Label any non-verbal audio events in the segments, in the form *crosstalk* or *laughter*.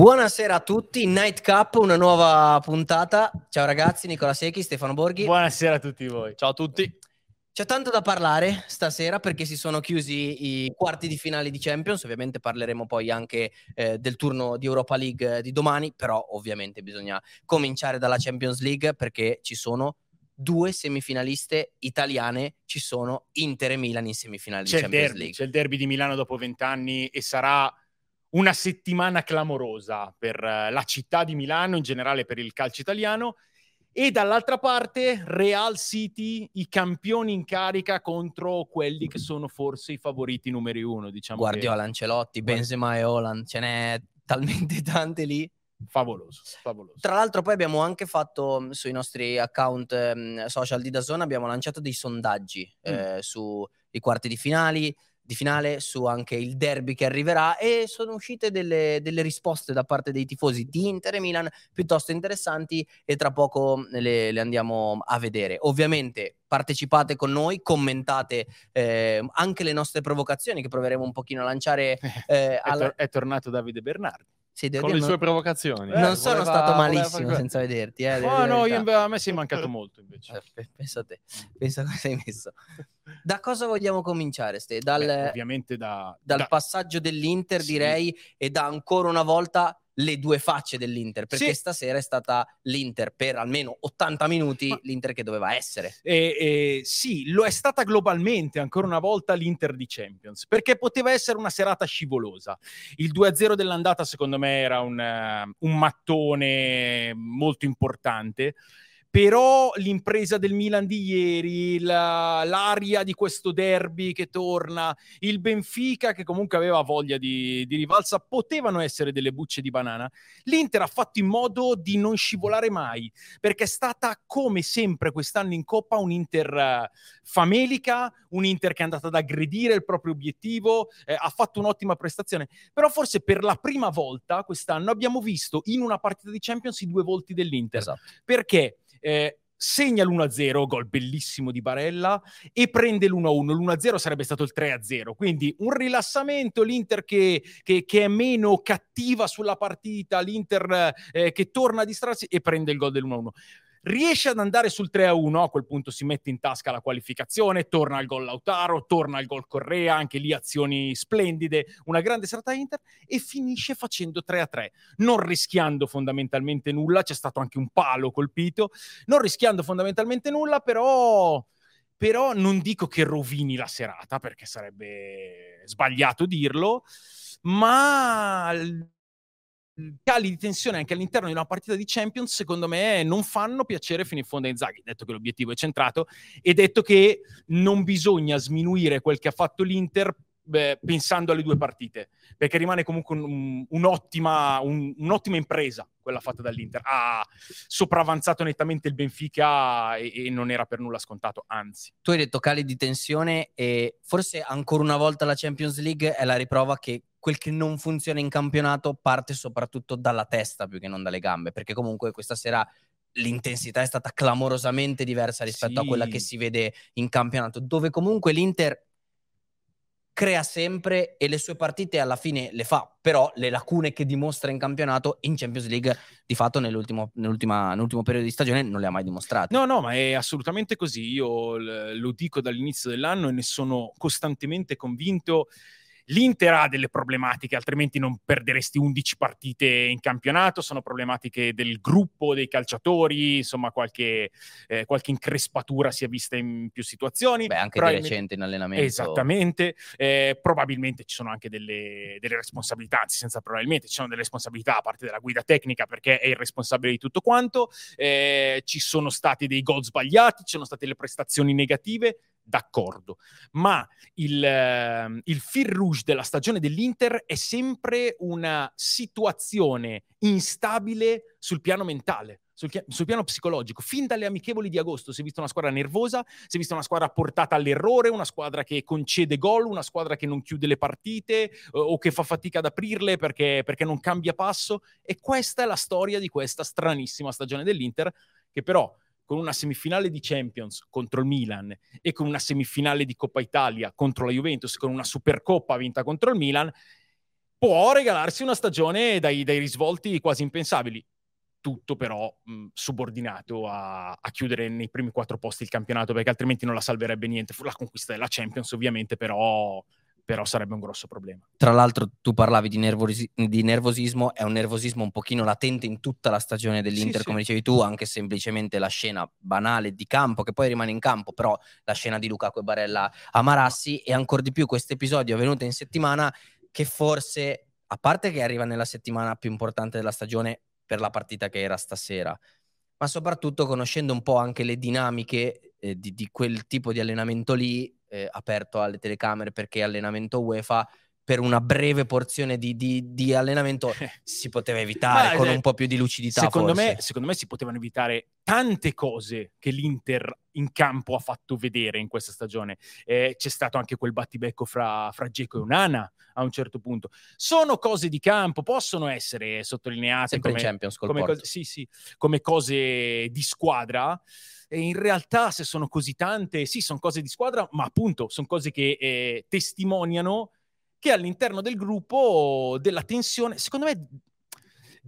Buonasera a tutti, Night Cup, una nuova puntata. Ciao ragazzi, Nicola Secchi, Stefano Borghi. Buonasera a tutti voi. Ciao a tutti. C'è tanto da parlare stasera perché si sono chiusi i quarti di finale di Champions, ovviamente parleremo poi anche eh, del turno di Europa League eh, di domani, però ovviamente bisogna cominciare dalla Champions League perché ci sono due semifinaliste italiane, ci sono Inter e Milan in semifinale c'è di Champions derby, League. C'è il derby di Milano dopo vent'anni e sarà una settimana clamorosa per uh, la città di Milano, in generale per il calcio italiano. E dall'altra parte Real City, i campioni in carica contro quelli che sono forse i favoriti numeri uno. Diciamo Guardiola, che... Ancelotti, Benzema e Holland, ce n'è talmente *laughs* tante lì. Favoloso, favoloso. Tra l'altro poi abbiamo anche fatto mm, sui nostri account eh, social di Dazona, abbiamo lanciato dei sondaggi mm. eh, sui quarti di finali, di finale su anche il derby che arriverà e sono uscite delle, delle, risposte da parte dei tifosi di Inter e Milan piuttosto interessanti e tra poco le, le andiamo a vedere. Ovviamente partecipate con noi, commentate eh, anche le nostre provocazioni che proveremo un pochino a lanciare. *laughs* Eh, alla... è, tor- è tornato Davide Bernardi. Sì, con le non... sue provocazioni. non sono voleva, stato malissimo voleva... senza vederti. Eh, oh, no, io, a me si è mancato molto invece. Eh, pensa a te, pensa cosa hai messo. *laughs* Da cosa vogliamo cominciare, Ste? Dal, Beh, ovviamente da, dal da... passaggio dell'Inter, sì. direi, e da ancora una volta le due facce dell'Inter, perché sì. stasera è stata l'Inter per almeno 80 minuti, Ma... l'Inter che doveva essere. E, e, sì, lo è stata globalmente ancora una volta l'Inter di Champions, perché poteva essere una serata scivolosa. Il 2-0 dell'andata secondo me era un, uh, un mattone molto importante però l'impresa del Milan di ieri, la, l'aria di questo derby che torna, il Benfica che comunque aveva voglia di, di, rivalsa, potevano essere delle bucce di banana. L'Inter ha fatto in modo di non scivolare mai, perché è stata come sempre quest'anno in Coppa un Inter eh, famelica, un Inter che è andata ad aggredire il proprio obiettivo, eh, ha fatto un'ottima prestazione, però forse per la prima volta quest'anno abbiamo visto in una partita di Champions i due volti dell'Inter. Esatto. Perché? Eh, segna l'1-0, gol bellissimo di Barella, e prende l'1-1. L'1-0 sarebbe stato il 3-0. Quindi un rilassamento, l'Inter che, che, che è meno cattiva sulla partita, l'Inter eh, che torna a distrarsi e prende il gol dell'1-1 riesce ad andare sul 3-1, a quel punto si mette in tasca la qualificazione, torna al gol Lautaro, torna al gol Correa, anche lì azioni splendide, una grande serata Inter e finisce facendo 3-3, non rischiando fondamentalmente nulla, c'è stato anche un palo colpito, non rischiando fondamentalmente nulla, però però non dico che rovini la serata perché sarebbe sbagliato dirlo, ma cali di tensione anche all'interno di una partita di Champions, secondo me, non fanno piacere fino in fondo a Inzaghi, detto che l'obiettivo è centrato e detto che non bisogna sminuire quel che ha fatto l'Inter beh, pensando alle due partite, perché rimane comunque un, un'ottima, un, un'ottima, impresa quella fatta dall'Inter. Ha sopravanzato nettamente il Benfica e, e, non era per nulla scontato, anzi. Tu hai detto cali di tensione e forse ancora una volta la Champions League è la riprova che quel che non funziona in campionato parte soprattutto dalla testa più che non dalle gambe, perché comunque questa sera l'intensità è stata clamorosamente diversa rispetto sì. a quella che si vede in campionato, dove comunque l'Inter crea sempre e le sue partite alla fine le fa, però le lacune che dimostra in campionato in Champions League di fatto nell'ultimo, nell'ultimo periodo di stagione non le ha mai dimostrate. No, no, ma è assolutamente così. Io lo dico dall'inizio dell'anno e ne sono costantemente convinto L'Inter ha delle problematiche, altrimenti non perderesti 11 partite in campionato, sono problematiche del gruppo dei calciatori, insomma qualche, eh, qualche increspatura si è vista in più situazioni. Beh, anche di recente in allenamento. Esattamente, eh, probabilmente ci sono anche delle, delle, responsabilità, anzi senza probabilmente, ci sono delle responsabilità a parte della guida tecnica perché è il responsabile di tutto quanto, eh, ci sono stati dei gol sbagliati, ci sono state le prestazioni negative, d'accordo, ma il, uh, il fil rouge della stagione dell'Inter è sempre una situazione instabile sul piano mentale. Sul, sul, piano psicologico, fin dalle amichevoli di agosto si è vista una squadra nervosa, si è vista una squadra portata all'errore, una squadra che concede gol, una squadra che non chiude le partite o, o che fa fatica ad aprirle perché, perché non cambia passo. E questa è la storia di questa stranissima stagione dell'Inter, che però con una semifinale di Champions contro il Milan e con una semifinale di Coppa Italia contro la Juventus, con una Supercoppa vinta contro il Milan, può regalarsi una stagione dai, dai risvolti quasi impensabili tutto però mh, subordinato a, a, chiudere nei primi quattro posti il campionato, perché altrimenti non la salverebbe niente. La conquista della Champions, ovviamente, però, però sarebbe un grosso problema. Tra l'altro, tu parlavi di, nervosi- di, nervosismo, è un nervosismo un pochino latente in tutta la stagione dell'Inter, sì, come sì. dicevi tu, anche semplicemente la scena banale di campo, che poi rimane in campo, però la scena di Lukaku e Barella a Marassi, e ancora di più questo episodio avvenuto in settimana che forse, a parte che arriva nella settimana più importante della stagione, per la partita che era stasera, ma soprattutto conoscendo un po' anche le dinamiche eh, di, di, quel tipo di allenamento lì, eh, aperto alle telecamere perché allenamento UEFA, per una breve porzione di, di, di allenamento *laughs* si poteva evitare Ma, con eh, un po' più di lucidità. Secondo me, secondo me, si potevano evitare tante cose che l'Inter in campo ha fatto vedere in questa stagione. Eh, c'è stato anche quel battibecco fra, fra Geco e Unana a un certo punto. Sono cose di campo, possono essere sottolineate Sempre come, Champions come, cose, sì, sì, come cose di squadra. E in realtà, se sono così tante, sì, sono cose di squadra, ma appunto sono cose che eh, testimoniano che all'interno del gruppo della tensione, secondo me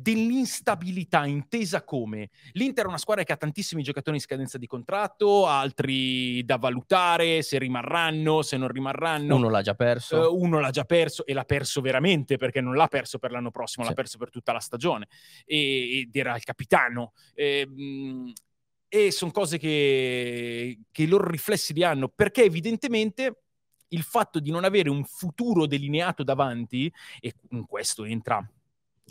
dell'instabilità intesa come l'Inter è una squadra che ha tantissimi giocatori in scadenza di contratto, altri da valutare se rimarranno, se non rimarranno. Uno l'ha già perso. Uh, uno l'ha già perso e l'ha perso veramente perché non l'ha perso per l'anno prossimo, sì. l'ha perso per tutta la stagione e, ed era il capitano. E, mh, e sono cose che, che i loro riflessi li hanno perché evidentemente il fatto di non avere un futuro delineato davanti, e in questo entra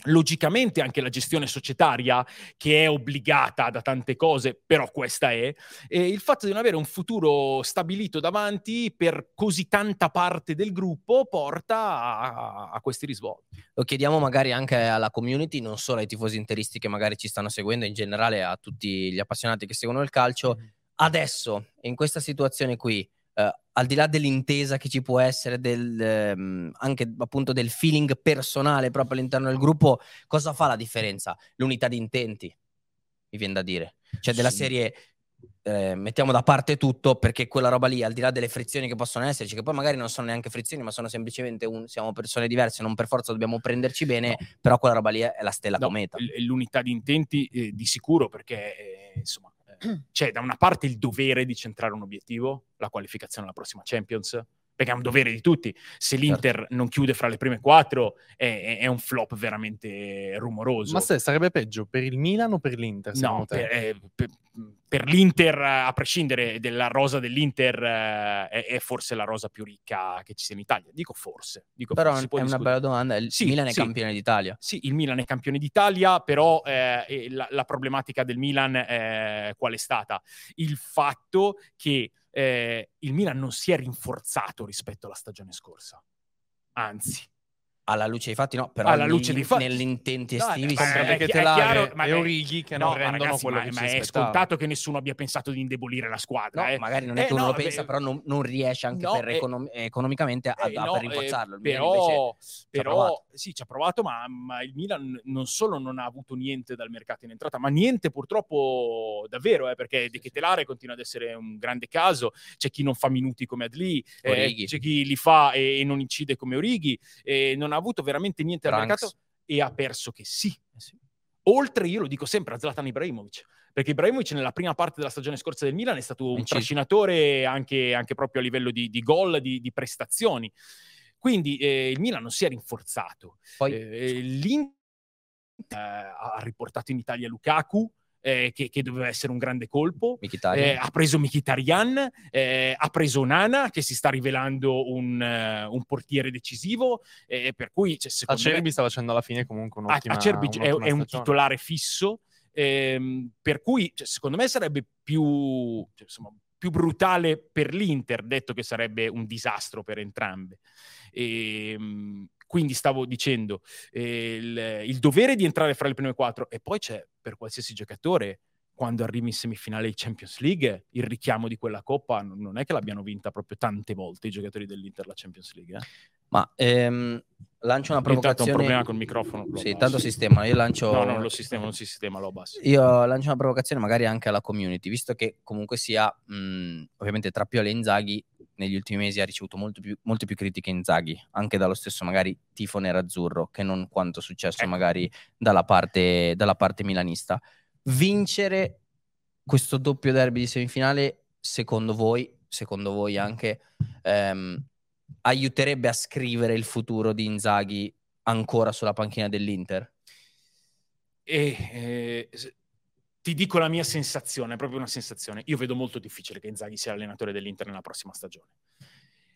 logicamente anche la gestione societaria che è obbligata da tante cose, però questa è, e il fatto di non avere un futuro stabilito davanti per così tanta parte del gruppo porta a, a questi risvolti. Lo chiediamo magari anche alla community, non solo ai tifosi interisti che magari ci stanno seguendo, in generale a tutti gli appassionati che seguono il calcio. Mm-hmm. Adesso, in questa situazione qui, Uh, al di là dell'intesa che ci può essere, del, um, anche appunto del feeling personale proprio all'interno del gruppo, cosa fa la differenza? L'unità di intenti, mi viene da dire. Cioè della serie, eh, mettiamo da parte tutto perché quella roba lì, al di là delle frizioni che possono esserci, che poi magari non sono neanche frizioni, ma sono semplicemente un, siamo persone diverse, non per forza dobbiamo prenderci bene, no. però quella roba lì è, è la stella no, cometa. L'unità di intenti eh, di sicuro perché eh, insomma c'è da una parte il dovere di centrare un obiettivo, la qualificazione alla prossima Champions, perché è un dovere di tutti. Se l'Inter certo. non chiude fra le prime quattro, è, è, un flop veramente rumoroso. Ma se sarebbe peggio per il Milan o per l'Inter? No, per, eh, per, per, l'Inter, a prescindere della rosa dell'Inter, eh, è, è, forse la rosa più ricca che ci sia in Italia. Dico forse. Dico però forse, è una discutere. bella domanda. Il sì, Milan è sì. campione d'Italia. Sì, il Milan è campione d'Italia, però eh, la, la, problematica del Milan eh, qual è stata? Il fatto che eh, il Milan non si è rinforzato rispetto alla stagione scorsa. Anzi, alla luce dei fatti, no, però alla luce dei fatti. negli intenti estivi no, è, è, chiaro, ma e Orighi che no, non rendono ragazzi, quello ma, che ma è scontato che nessuno abbia pensato di indebolire la squadra. No, eh. magari non è eh, che uno lo pensa, però non, non, riesce anche per eh, econom- economicamente a, eh, a per rinforzarlo. però, però ci sì, ci ha provato, ma, ma, il Milan non solo non ha avuto niente dal mercato in entrata, ma niente purtroppo davvero, eh, perché De Ketelare continua ad essere un grande caso. C'è chi non fa minuti come Adli, eh, c'è chi li fa e, non incide come Orighi, e non ha avuto veramente niente al mercato e ha perso che sì. Eh sì. Oltre, io lo dico sempre, a Zlatan Ibrahimovic, perché Ibrahimovic nella prima parte della stagione scorsa del Milan è stato un Incisi. trascinatore anche, anche, proprio a livello di, di gol, di, di, prestazioni. Quindi eh, il Milan non si è rinforzato. Poi... Eh, L'Inter eh, ha riportato in Italia Lukaku, eh, che, che, doveva essere un grande colpo. Eh, ha preso Mkhitaryan, eh, ha preso Nana, che si sta rivelando un, uh, un portiere decisivo, per cui... Cioè, Acerbi me... sta facendo alla fine comunque un'ottima Acerbi è, è un titolare fisso, ehm, per cui cioè, secondo me sarebbe più... Cioè, insomma, più brutale per l'Inter, detto che sarebbe un disastro per entrambe. E, ehm, quindi stavo dicendo, eh, il, il, dovere di entrare fra le prime quattro e poi c'è per qualsiasi giocatore, quando arrivi in semifinale di Champions League, il richiamo di quella coppa non è che l'abbiano vinta proprio tante volte i giocatori dell'Inter la Champions League. Eh? Ma ehm, lancio una provocazione. un problema col microfono. Sì, tanto sistema. Io lancio. No, no, non lo sistema, non si sistema, lo basso. Io lancio una provocazione magari anche alla community, visto che comunque sia, mh, ovviamente, tra Piola e Inzaghi negli ultimi mesi ha ricevuto più, molte più critiche Inzaghi, anche dallo stesso magari tifo nerazzurro, che non quanto successo ecco. magari dalla parte, dalla parte milanista. Vincere questo doppio derby di semifinale, secondo voi, secondo voi anche, ehm, aiuterebbe a scrivere il futuro di Inzaghi ancora sulla panchina dell'Inter? E, eh, ti dico la mia sensazione, è proprio una sensazione. Io vedo molto difficile che Inzaghi sia allenatore dell'Inter nella prossima stagione.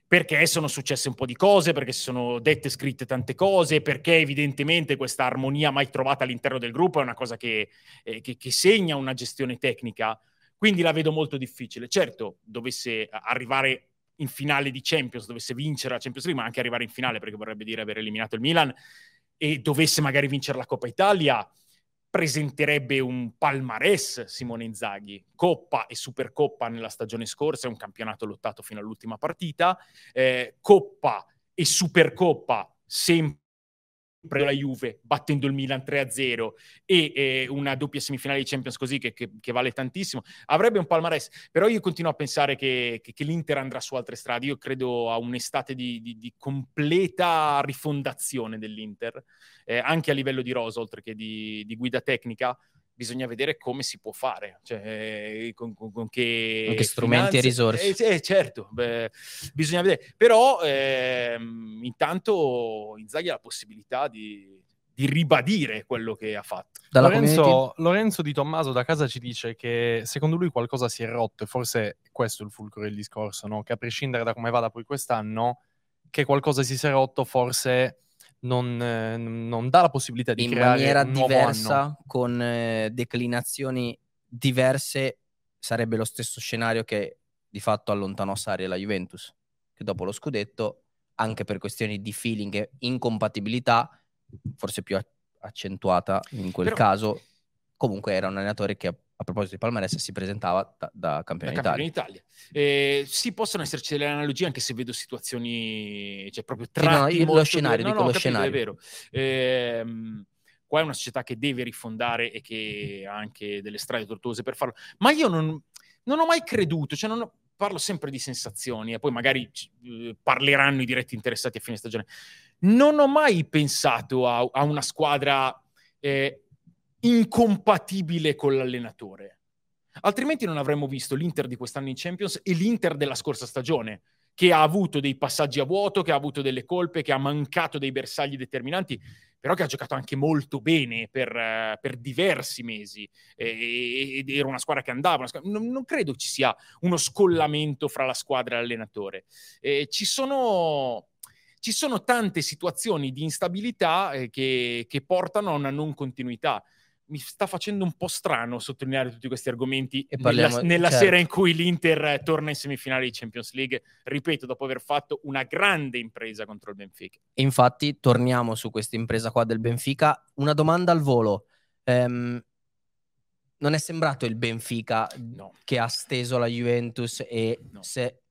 Perché sono successe un po' di cose, perché si sono dette scritte tante cose, perché evidentemente questa armonia mai trovata all'interno del gruppo è una cosa che, eh, che, che segna una gestione tecnica. Quindi la vedo molto difficile. Certo, dovesse arrivare in finale di Champions, dovesse vincere la Champions League, ma anche arrivare in finale, perché vorrebbe dire aver eliminato il Milan, e dovesse magari vincere la Coppa Italia, presenterebbe un palmarès Simone Inzaghi, Coppa e Supercoppa nella stagione scorsa, è un campionato lottato fino all'ultima partita, eh, Coppa e Supercoppa sempre la Juve battendo il Milan 3-0 e eh, una doppia semifinale di Champions così che, che, che, vale tantissimo, avrebbe un palmarès, però io continuo a pensare che, che, l'Inter andrà su altre strade, io credo a un'estate di, di, di completa rifondazione dell'Inter, eh, anche a livello di rosa oltre che di, di guida tecnica, bisogna vedere come si può fare, cioè, eh, con, con, con, che, che strumenti finanze. e risorse. Eh, eh, certo, beh, bisogna vedere. Però ehm, intanto Inzaghi ha la possibilità di, di, ribadire quello che ha fatto. Lorenzo, Lorenzo, Di Tommaso da casa ci dice che secondo lui qualcosa si è rotto e forse questo è il fulcro del discorso, no? che a prescindere da come vada poi quest'anno, che qualcosa si sia rotto forse non, eh, non dà la possibilità di in creare maniera diversa, anno. con eh, declinazioni diverse, sarebbe lo stesso scenario che di fatto allontanò Sari e la Juventus, che dopo lo scudetto, anche per questioni di feeling e incompatibilità, forse più accentuata in quel Però... caso, comunque era un allenatore che a proposito di Palmarès, si presentava da, da campione d'Italia. Italia. Eh, sì, possono esserci delle analogie anche se vedo situazioni, cioè proprio tratti sì, no, lo scenario, no, dico no, lo capito, scenario. È vero. Eh, qua è una società che deve rifondare e che *laughs* ha anche delle strade tortuose per farlo. Ma io non, non ho mai creduto, cioè ho, parlo sempre di sensazioni e poi magari eh, parleranno i diretti interessati a fine stagione. Non ho mai pensato a, a una squadra eh, incompatibile con l'allenatore. Altrimenti non avremmo visto l'Inter di quest'anno in Champions e l'Inter della scorsa stagione, che ha avuto dei passaggi a vuoto, che ha avuto delle colpe, che ha mancato dei bersagli determinanti, però che ha giocato anche molto bene per, uh, per diversi mesi ed era una squadra che andava. Squadra... Non, non, credo ci sia uno scollamento fra la squadra e l'allenatore. Eh, ci sono ci sono tante situazioni di instabilità eh, che, che, portano a una non continuità mi sta facendo un po' strano sottolineare tutti questi argomenti parliamo, nella, nella certo. sera in cui l'Inter torna in semifinale di Champions League, ripeto, dopo aver fatto una grande impresa contro il Benfica. Infatti, torniamo su questa impresa qua del Benfica. Una domanda al volo. Um, non è sembrato il Benfica no. che ha steso la Juventus e no. se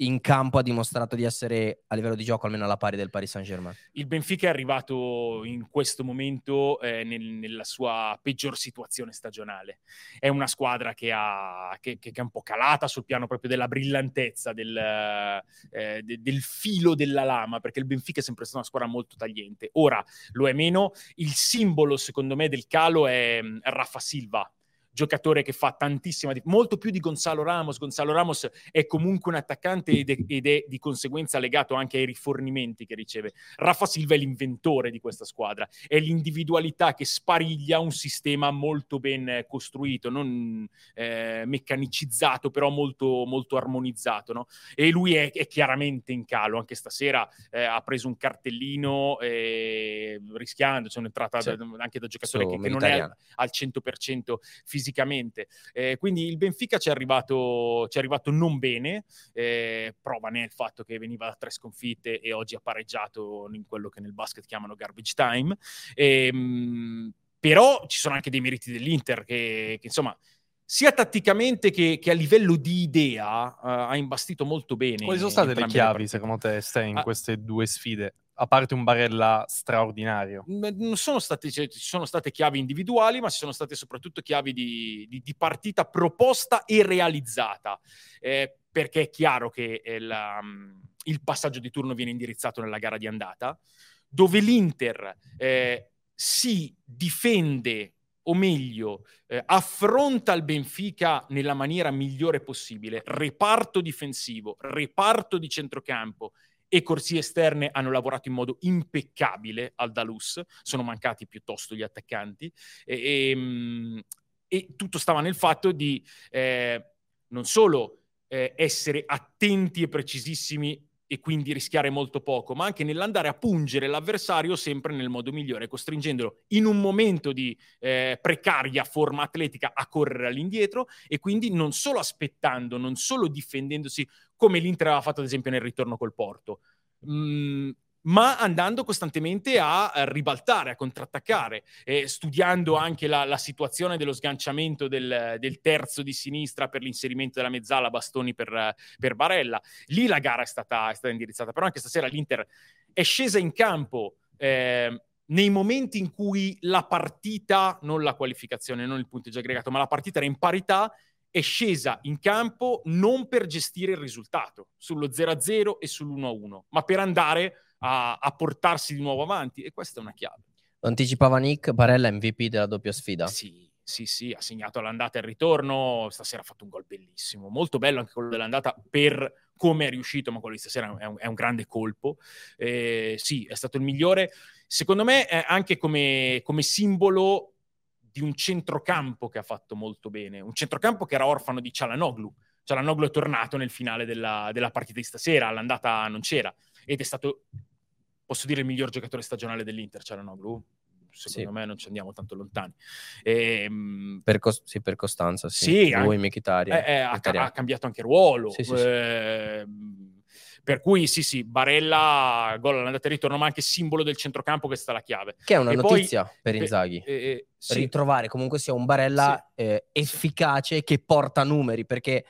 in campo ha dimostrato di essere a livello di gioco almeno alla pari del Paris Saint-Germain. Il Benfica è arrivato in questo momento eh, nel, nella sua peggior situazione stagionale. È una squadra che, ha, che, che, è un po' calata sul piano proprio della brillantezza, del, eh, de, del, filo della lama, perché il Benfica è sempre stata una squadra molto tagliente. Ora lo è meno. Il simbolo, secondo me, del calo è, è Rafa Silva, giocatore che fa tantissima, molto più di Gonzalo Ramos. Gonzalo Ramos è comunque un attaccante ed è, ed è, di conseguenza legato anche ai rifornimenti che riceve. Rafa Silva è l'inventore di questa squadra, è l'individualità che spariglia un sistema molto ben costruito, non eh, meccanicizzato, però molto, molto armonizzato. No? E lui è, è, chiaramente in calo, anche stasera eh, ha preso un cartellino eh, rischiando, c'è un'entrata sì. da, anche da giocatore che, che, non è al, al 100% fisicamente fisicamente. Eh, quindi il Benfica ci è arrivato, ci è arrivato non bene, eh, prova ne il fatto che veniva da tre sconfitte e oggi ha pareggiato in quello che nel basket chiamano garbage time. E, ehm, mh, però ci sono anche dei meriti dell'Inter che, che insomma sia tatticamente che, che, a livello di idea uh, ha imbastito molto bene. Quali sono state le chiavi, secondo te, Stai, in ah, queste due sfide? A parte un Barella straordinario. Non sono state, cioè, ci sono state chiavi individuali, ma ci sono state soprattutto chiavi di, di, di partita proposta e realizzata. Eh, perché è chiaro che eh, la, il passaggio di turno viene indirizzato nella gara di andata, dove l'Inter eh, si difende o meglio, eh, affronta il Benfica nella maniera migliore possibile, reparto difensivo, reparto di centrocampo e corsie esterne hanno lavorato in modo impeccabile al Dalus, sono mancati piuttosto gli attaccanti e, e, ehm, e tutto stava nel fatto di eh, non solo eh, essere attenti e precisissimi e quindi rischiare molto poco, ma anche nell'andare a pungere l'avversario sempre nel modo migliore, costringendolo in un momento di eh, precaria forma atletica a correre all'indietro e quindi non solo aspettando, non solo difendendosi come l'Inter aveva fatto ad esempio nel ritorno col Porto. Mm, ma andando costantemente a, ribaltare, a contrattaccare, eh, studiando anche la, la, situazione dello sganciamento del, del, terzo di sinistra per l'inserimento della mezzala, bastoni per, per Barella. Lì la gara è stata, è stata, indirizzata, però anche stasera l'Inter è scesa in campo. Eh, nei momenti in cui la partita, non la qualificazione, non il punteggio aggregato, ma la partita era in parità, è scesa in campo non per gestire il risultato sullo 0-0 e sull'1-1, ma per andare a, a portarsi di nuovo avanti e questa è una chiave. Lo anticipava Nick, Barella MVP della doppia sfida. Sì, sì, sì, ha segnato all'andata e il ritorno, stasera ha fatto un gol bellissimo, molto bello anche quello dell'andata per come è riuscito, ma quello di stasera è un, è un grande colpo. Eh, sì, è stato il migliore. Secondo me è anche come, come simbolo di un centrocampo che ha fatto molto bene, un centrocampo che era orfano di Cialanoglu. Cialanoglu è tornato nel finale della, della partita di stasera, all'andata non c'era, ed è stato posso dire il miglior giocatore stagionale dell'Inter, Cialanoglu. Secondo sì. me non ci andiamo tanto lontani. E, ehm, per, cos- sì, per costanza, sì. sì Lui, Mkhitaryan. Eh, eh, ha, ha, cambiato anche ruolo. Sì, eh, per cui sì, sì, Barella, gol all'andata e ritorno, ma anche simbolo del centrocampo, questa è la chiave. Che è una e notizia poi, per Inzaghi. Eh, eh, sì. Ritrovare comunque sia un Barella sì. eh, efficace che porta numeri, perché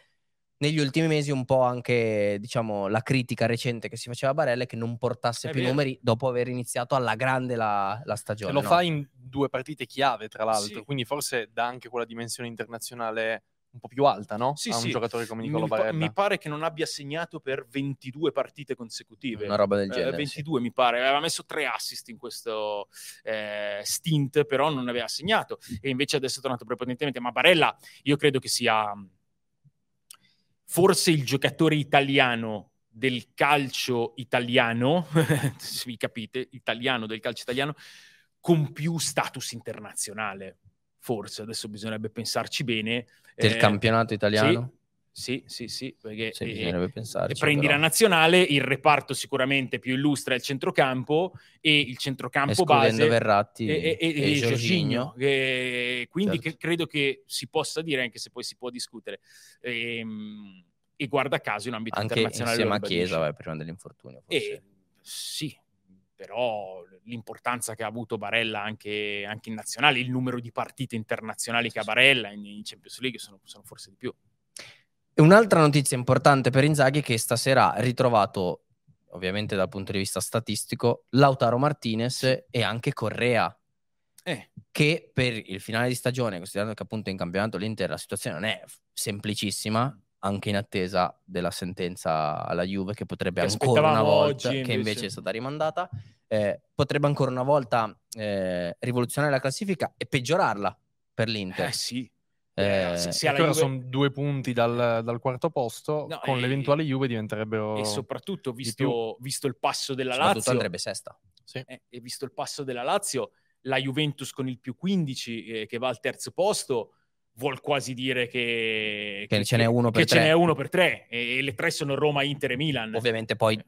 negli ultimi mesi un po' anche, diciamo, la critica recente che si faceva a Barella è che non portasse è più vero. numeri dopo aver iniziato alla grande la, la stagione. E lo no? fa in due partite chiave, tra l'altro, sì. quindi forse dà anche quella dimensione internazionale un po' più alta, no? Sì, a un sì. giocatore come Nicola mi, Barella. Mi pare che non abbia segnato per 22 partite consecutive. Una roba del eh, genere. Eh, 22 sì. mi pare. Aveva messo tre assist in questo eh, stint, però non aveva segnato. E invece adesso è tornato prepotentemente. Ma Barella, io credo che sia forse il giocatore italiano del calcio italiano, *laughs* se vi capite, italiano del calcio italiano, con più status internazionale. Forse adesso bisognerebbe pensarci bene. Del eh, campionato italiano? Sì, sì, sì, sì, perché sì, bisognerebbe pensarci, prendi però. la nazionale, il reparto sicuramente più illustre è il centrocampo e il centrocampo Escludendo base Verratti e, e, e, e Jorginho. E, quindi certo. che, credo che si possa dire, anche se poi si può discutere. E, ehm, e guarda caso in ambito anche internazionale. Insieme a Chiesa, vai, prima dell'infortunio. Forse. sì, però l'importanza che ha avuto Barella anche, anche, in nazionale, il numero di partite internazionali che ha Barella in, in Champions League sono, sono forse di più. Un'altra notizia importante per Inzaghi è che stasera ha ritrovato, ovviamente dal punto di vista statistico, Lautaro Martinez e anche Correa. Eh. Che per il finale di stagione, considerando che appunto in campionato l'Inter la situazione non è semplicissima, anche in attesa della sentenza alla Juve che potrebbe che ancora una volta, oggi, che invece è stata rimandata, eh, potrebbe ancora una volta eh, rivoluzionare la classifica e peggiorarla per l'Inter. Eh sì, eh, se, se Juve... sono due punti dal, dal quarto posto, no, con e... l'eventuale Juve diventerebbero. E soprattutto, visto, visto il passo della Lazio, andrebbe sesta. Sì. Eh, e visto il passo della Lazio, la Juventus con il più 15 eh, che va al terzo posto vuol quasi dire che, che, che ce n'è uno per che tre. ce n'è uno per tre e, le tre sono Roma, Inter e Milan. Ovviamente poi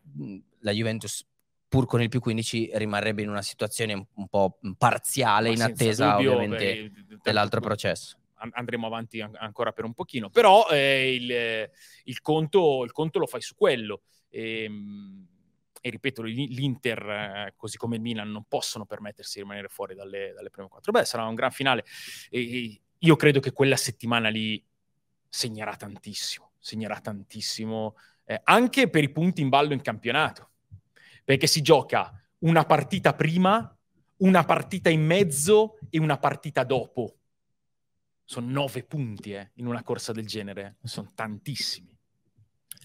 la Juventus pur con il più 15 rimarrebbe in una situazione un po' parziale Ma in attesa dubbio, ovviamente beh, dell'altro processo andremo avanti ancora per un pochino, però eh, il, il, conto, il, conto, lo fai su quello. E, ehm, e ripeto, l'Inter, eh, così come il Milan, non possono permettersi di rimanere fuori dalle, dalle prime quattro. Beh, sarà un gran finale. E, io credo che quella settimana lì segnerà tantissimo, segnerà tantissimo, eh, anche per i punti in ballo in campionato, perché si gioca una partita prima, una partita in mezzo e una partita dopo sono nove punti eh, in una corsa del genere, sono tantissimi.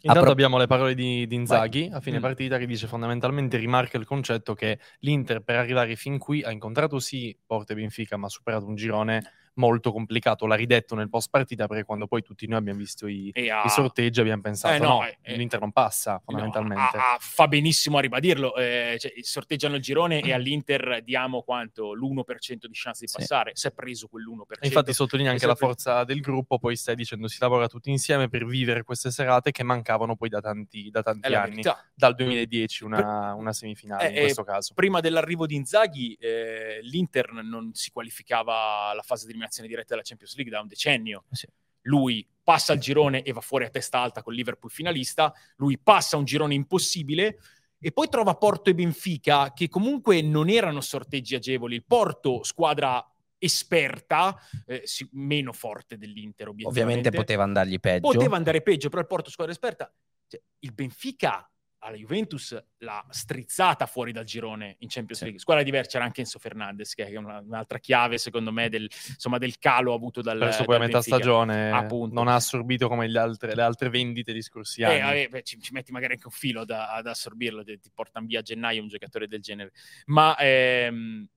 Intanto pro- abbiamo le parole di, di Inzaghi a fine Mm. partita che dice fondamentalmente rimarca il concetto che l'Inter per arrivare fin qui ha incontrato sì Porto e Benfica ma ha superato un girone molto complicato, l'ha ridetto nel post partita perché quando poi tutti noi abbiamo visto i, ha- i sorteggi abbiamo pensato Eh, no, no, eh, l'Inter non passa No, fondamentalmente. a- a- fa benissimo a ribadirlo. eh, cioè, sorteggiano il girone e all'Inter diamo quanto? L'1% di chance di Sì. passare. Si è preso quell'1%. E Infatti sottolinea anche la sempre- forza del gruppo, poi stai dicendo si lavora tutti insieme per vivere queste serate che mancavano poi da tanti, da tanti anni, verità. dal 2010 una, una semifinale Eh, in questo caso. Prima dell'arrivo di Inzaghi, eh, l'Inter non si qualificava alla fase di eliminazione diretta della Champions League da un decennio. Sì. Lui passa il girone e va fuori a testa alta con Liverpool finalista. Lui passa un girone impossibile e poi trova Porto e Benfica, che comunque non erano sorteggi agevoli. Il Porto, squadra esperta, eh, sì, meno forte dell'Inter. Ovviamente poteva andargli peggio. Poteva andare peggio, però il Porto squadra esperta. Cioè, il Benfica alla Juventus l'ha strizzata fuori dal girone in Champions Sì. League. Squadra diversa c'era anche Enzo Fernandez, che è una- un'altra chiave, secondo me, del, insomma, del calo avuto dal, Perso poi a metà Benfica. stagione, Appunto. non ha assorbito come altre- le altre vendite di scorsi anni. Eh, vabbè, beh, ci, ci metti magari anche un filo da- ad assorbirlo, ti, ti portano via a gennaio un giocatore del genere. Ma ehm,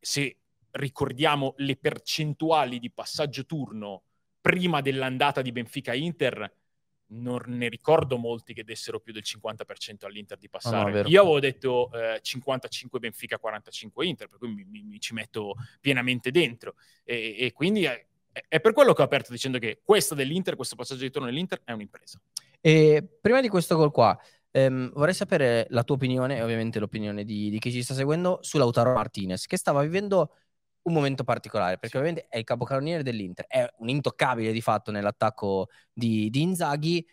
se ricordiamo le percentuali di passaggio turno prima dell'andata di Benfica-Inter, non ne ricordo molti che dessero più del 50% all'Inter di passare. Vero. Io avevo detto eh, 55 Benfica, 45 Inter, per cui mi, mi- mi ci metto pienamente dentro. E, e quindi è, è per quello che ho aperto dicendo che questa dell'Inter, questo passaggio di turno dell'Inter è un'impresa. E prima di questo gol qua, ehm, vorrei sapere la tua opinione, e ovviamente l'opinione di, di chi ci sta seguendo, su Lautaro Martinez, che stava vivendo un momento particolare, perché ovviamente è il capocannoniere dell'Inter, è un intoccabile di fatto nell'attacco di, di Inzaghi.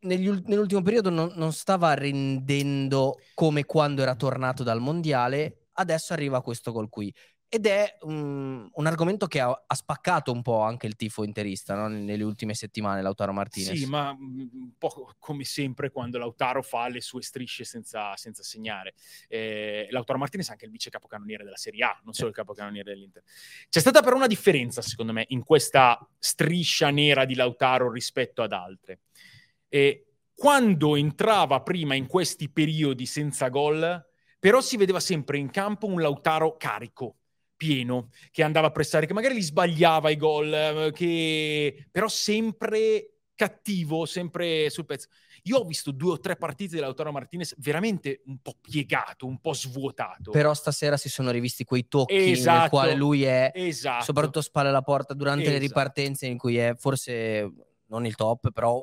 Negli nell'ultimo periodo non, non stava rendendo come quando era tornato dal mondiale, adesso arriva questo gol qui. Ed è un, un argomento che ha, ha spaccato un po' anche il tifo interista no? nelle ultime settimane, Lautaro Martinez. Sì, ma mm, un po' come sempre quando Lautaro fa le sue strisce senza, senza segnare. Eh, Lautaro Martinez è anche il vice capocannoniere della Serie A, non solo il capocannoniere dell'Inter. C'è stata però una differenza, secondo me, in questa striscia nera di Lautaro rispetto ad altre. E quando entrava prima in questi periodi senza gol, però si vedeva sempre in campo un Lautaro carico, pieno, che andava a pressare, che magari li sbagliava i gol, eh, che però sempre cattivo, sempre sul pezzo. Io ho visto due o tre partite di Lautaro Martinez veramente un po' piegato, un po' svuotato. Però stasera si sono rivisti quei tocchi nel Esatto. quale lui è, esatto. soprattutto spalle alla porta, durante le Esatto. ripartenze in cui è forse non il top, però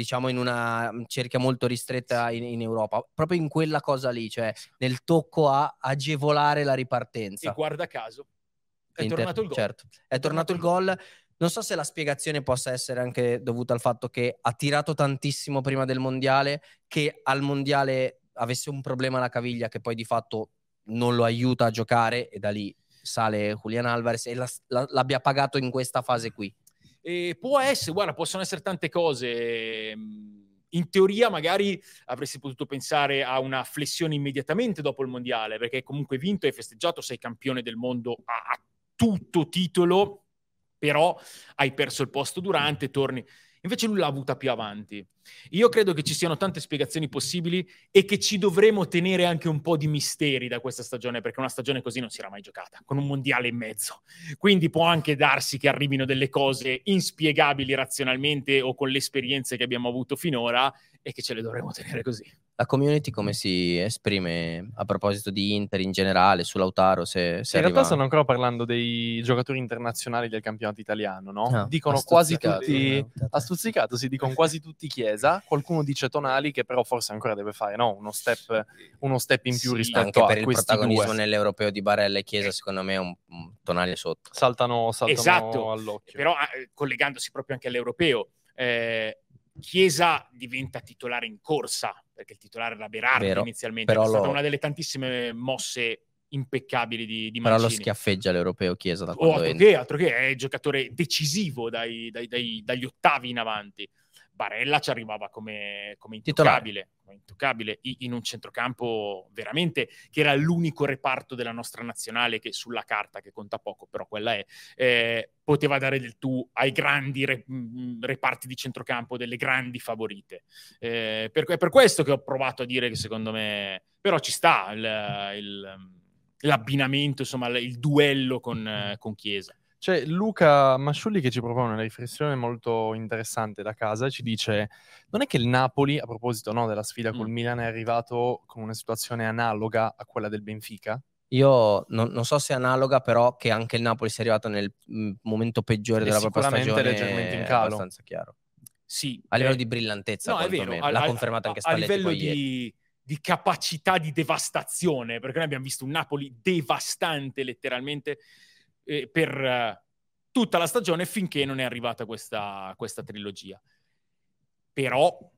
diciamo in una cerchia molto ristretta in, in Europa, proprio in quella cosa lì, cioè nel tocco a agevolare la E ripartenza. guarda caso, è Inter- tornato il gol. Certo, è tornato il gol. Non so se la spiegazione possa essere anche dovuta al fatto che ha tirato tantissimo prima del mondiale, che al mondiale avesse un problema alla caviglia che poi di fatto non lo aiuta a giocare e da lì sale Julian Alvarez e la- la- l'abbia pagato in questa fase qui. E può essere, guarda, possono essere tante cose. Mm, In teoria, magari avresti potuto pensare a una flessione immediatamente dopo il mondiale, perché comunque hai vinto, hai festeggiato, sei campione del mondo a tutto titolo, però hai perso il posto durante, torni. Invece lui l'ha avuta più avanti. Io credo che ci siano tante spiegazioni possibili e che ci dovremo tenere anche un po' di misteri da questa stagione, perché una stagione così non si era mai giocata, con un mondiale in mezzo. Quindi può anche darsi che arrivino delle cose inspiegabili razionalmente o con le esperienze che abbiamo avuto finora e che ce le dovremo tenere così. La community come si esprime a proposito di Inter in generale, su Lautaro? Se, se in realtà arriva- stanno ancora parlando dei giocatori internazionali del campionato italiano, no? Ah, dicono quasi tutti... eh. Ha stuzzicato, si dicono quasi tutti Chiesa, qualcuno dice Tonali che però forse ancora deve fare no? uno, step, uno step in più Sì, rispetto anche a per il protagonismo due. nell'europeo di Barella e Chiesa, secondo me è un, un tonale sotto. Saltano, saltano Esatto, all'occhio. Però eh, collegandosi proprio anche all'europeo, eh, Chiesa diventa titolare in corsa, perché il titolare era Berardi Vero, inizialmente, però è stata lo- una delle tantissime mosse impeccabili di, di Però lo Mancini. schiaffeggia l'europeo Chiesa da O quando altro entra. che, altro che, è giocatore decisivo dai- dai- dai- dagli ottavi in avanti. Barella ci arrivava come, come intoccabile, come intoccabile in un centrocampo veramente che era l'unico reparto della nostra nazionale che sulla carta, che conta poco, però quella è, eh, poteva dare del tu ai grandi re, reparti di centrocampo, delle grandi favorite. Eh, per, è per questo che ho provato a dire che secondo me, però ci sta il, il, l'abbinamento, insomma il duello con, con Chiesa. C'è Luca Masciulli che ci propone una riflessione molto interessante da casa, ci dice non è che il Napoli, a proposito no, della sfida col mm. Milan, è arrivato con una situazione analoga a quella del Benfica? Io non, non, so se è analoga, però che anche il Napoli sia arrivato nel mm, momento peggiore della propria stagione leggermente in calo. è abbastanza chiaro. Sì, a livello eh, di brillantezza, no, è vero, l'ha confermato anche Spalletti a livello di, di, capacità di devastazione, perché noi abbiamo visto un Napoli devastante letteralmente eh, per tutta la stagione finché non è arrivata questa, questa trilogia. Però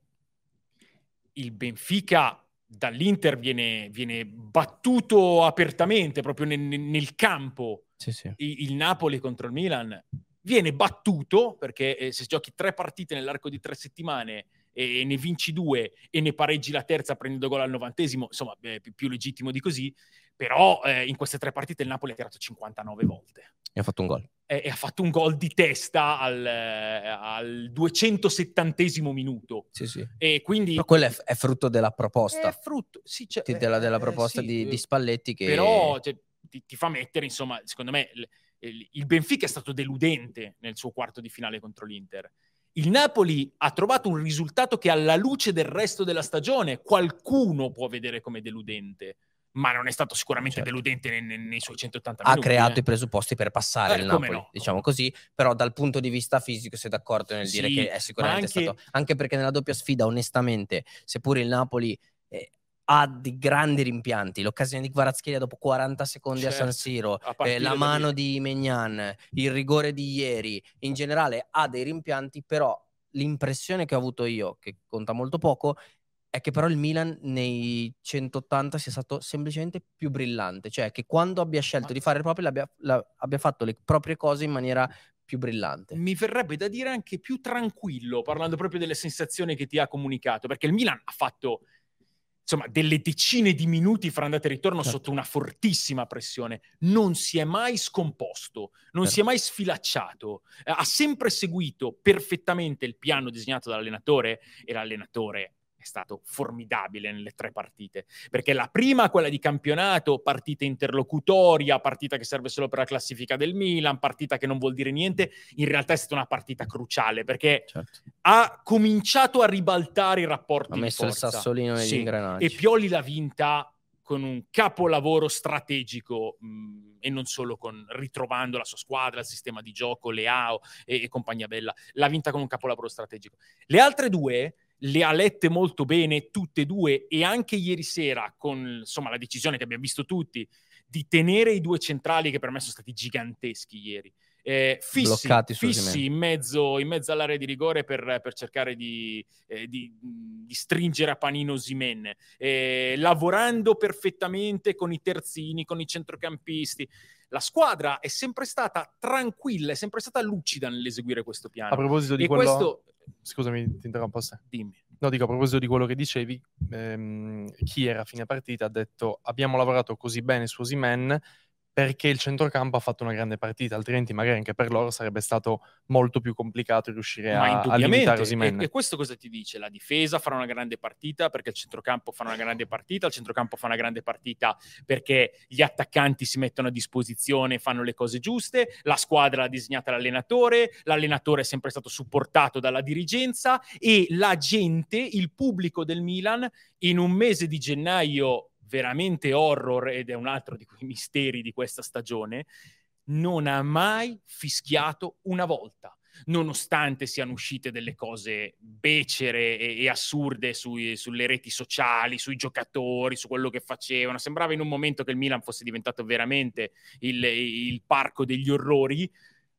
il Benfica dall'Inter viene, viene battuto apertamente proprio nel, nel campo. Sì, sì. Il, il, Napoli contro il Milan viene battuto perché eh, se giochi tre partite nell'arco di tre settimane e ne vinci due e ne pareggi la terza prendendo gol al novantesimo, insomma, è più, più legittimo di così. Però eh, in queste tre partite il Napoli ha tirato 59 volte. E ha fatto un gol. E, e ha fatto un gol di testa al, al 270 minuto. Sì, sì. E quindi... Però quello è, è frutto della proposta. È frutto, sì, cioè, della, della, proposta eh, sì, di, di, Spalletti che... Però cioè, ti, ti, fa mettere, insomma, secondo me... Il, il Benfica è stato deludente nel suo quarto di finale contro l'Inter il Napoli ha trovato un risultato che alla luce del resto della stagione qualcuno può vedere come deludente, ma non è stato sicuramente certo. deludente nei, nei, nei, suoi 180 minuti. Ha creato eh. i presupposti per passare eh, il Napoli, no, diciamo così, però dal punto di vista fisico sei d'accordo nel sì, dire che è sicuramente anche... stato... Anche perché nella doppia sfida, onestamente, seppure il Napoli... Eh, ha di grandi rimpianti. L'occasione di Kvaratskhelia dopo 40 secondi certo, a San Siro, eh, la mano di Megnan, il rigore di ieri, in generale ha dei rimpianti, però l'impressione che ho avuto io, che conta molto poco, è che però il Milan nei 180 sia stato semplicemente più brillante, cioè che quando abbia scelto di fare proprio l'abbia, la, abbia fatto le proprie cose in maniera più brillante. Mi verrebbe da dire anche più tranquillo, parlando proprio delle sensazioni che ti ha comunicato, perché il Milan ha fatto insomma, delle decine di minuti fra andata e ritorno certo. sotto una fortissima pressione. Non si è mai scomposto, non certo. si è mai sfilacciato, eh, ha sempre seguito perfettamente il piano disegnato dall'allenatore e l'allenatore è stato formidabile nelle tre partite, perché la prima, quella di campionato, partita interlocutoria, partita che serve solo per la classifica del Milan, partita che non vuol dire niente, in realtà è stata una partita cruciale, perché certo. ha cominciato a ribaltare i rapporti ha messo il sassolino negli sì. ingranaggi. E Pioli l'ha vinta con un capolavoro strategico mh, e non solo con ritrovando la sua squadra, il sistema di gioco, Leao e, e compagnia bella, l'ha vinta con un capolavoro strategico. Le altre due le ha lette molto bene tutte e due e anche ieri sera con insomma, la decisione che abbiamo visto tutti di tenere i due centrali che per me sono stati giganteschi ieri. Eh, fissi, fissi in, mezzo, in, mezzo, all'area di rigore per, per cercare di, eh, di, di, stringere a panino Simen, eh, lavorando perfettamente con i terzini, con i centrocampisti. La squadra è sempre stata tranquilla, è sempre stata lucida nell'eseguire questo piano. A proposito di e quello... questo Scusami, ti interrompo. Dimmi. No, dico a proposito di quello che dicevi, ehm, chi era a fine partita ha detto abbiamo lavorato così bene su Osimen perché il centrocampo ha fatto una grande partita, altrimenti magari anche per loro sarebbe stato molto più complicato riuscire a, a limitare Osimhen. E, e questo cosa ti dice? La difesa farà una grande partita perché il centrocampo fa una grande partita, il centrocampo fa una grande partita perché gli attaccanti si mettono a disposizione e fanno le cose giuste, la squadra l'ha disegnata l'allenatore, l'allenatore è sempre stato supportato dalla dirigenza e la gente, il pubblico del Milan in un mese di gennaio veramente horror ed è un altro di quei misteri di questa stagione, non ha mai fischiato una volta nonostante siano uscite delle cose becere e, e assurde sui, sulle reti sociali, sui giocatori, su quello che facevano. Sembrava in un momento che il Milan fosse diventato veramente il, il parco degli orrori.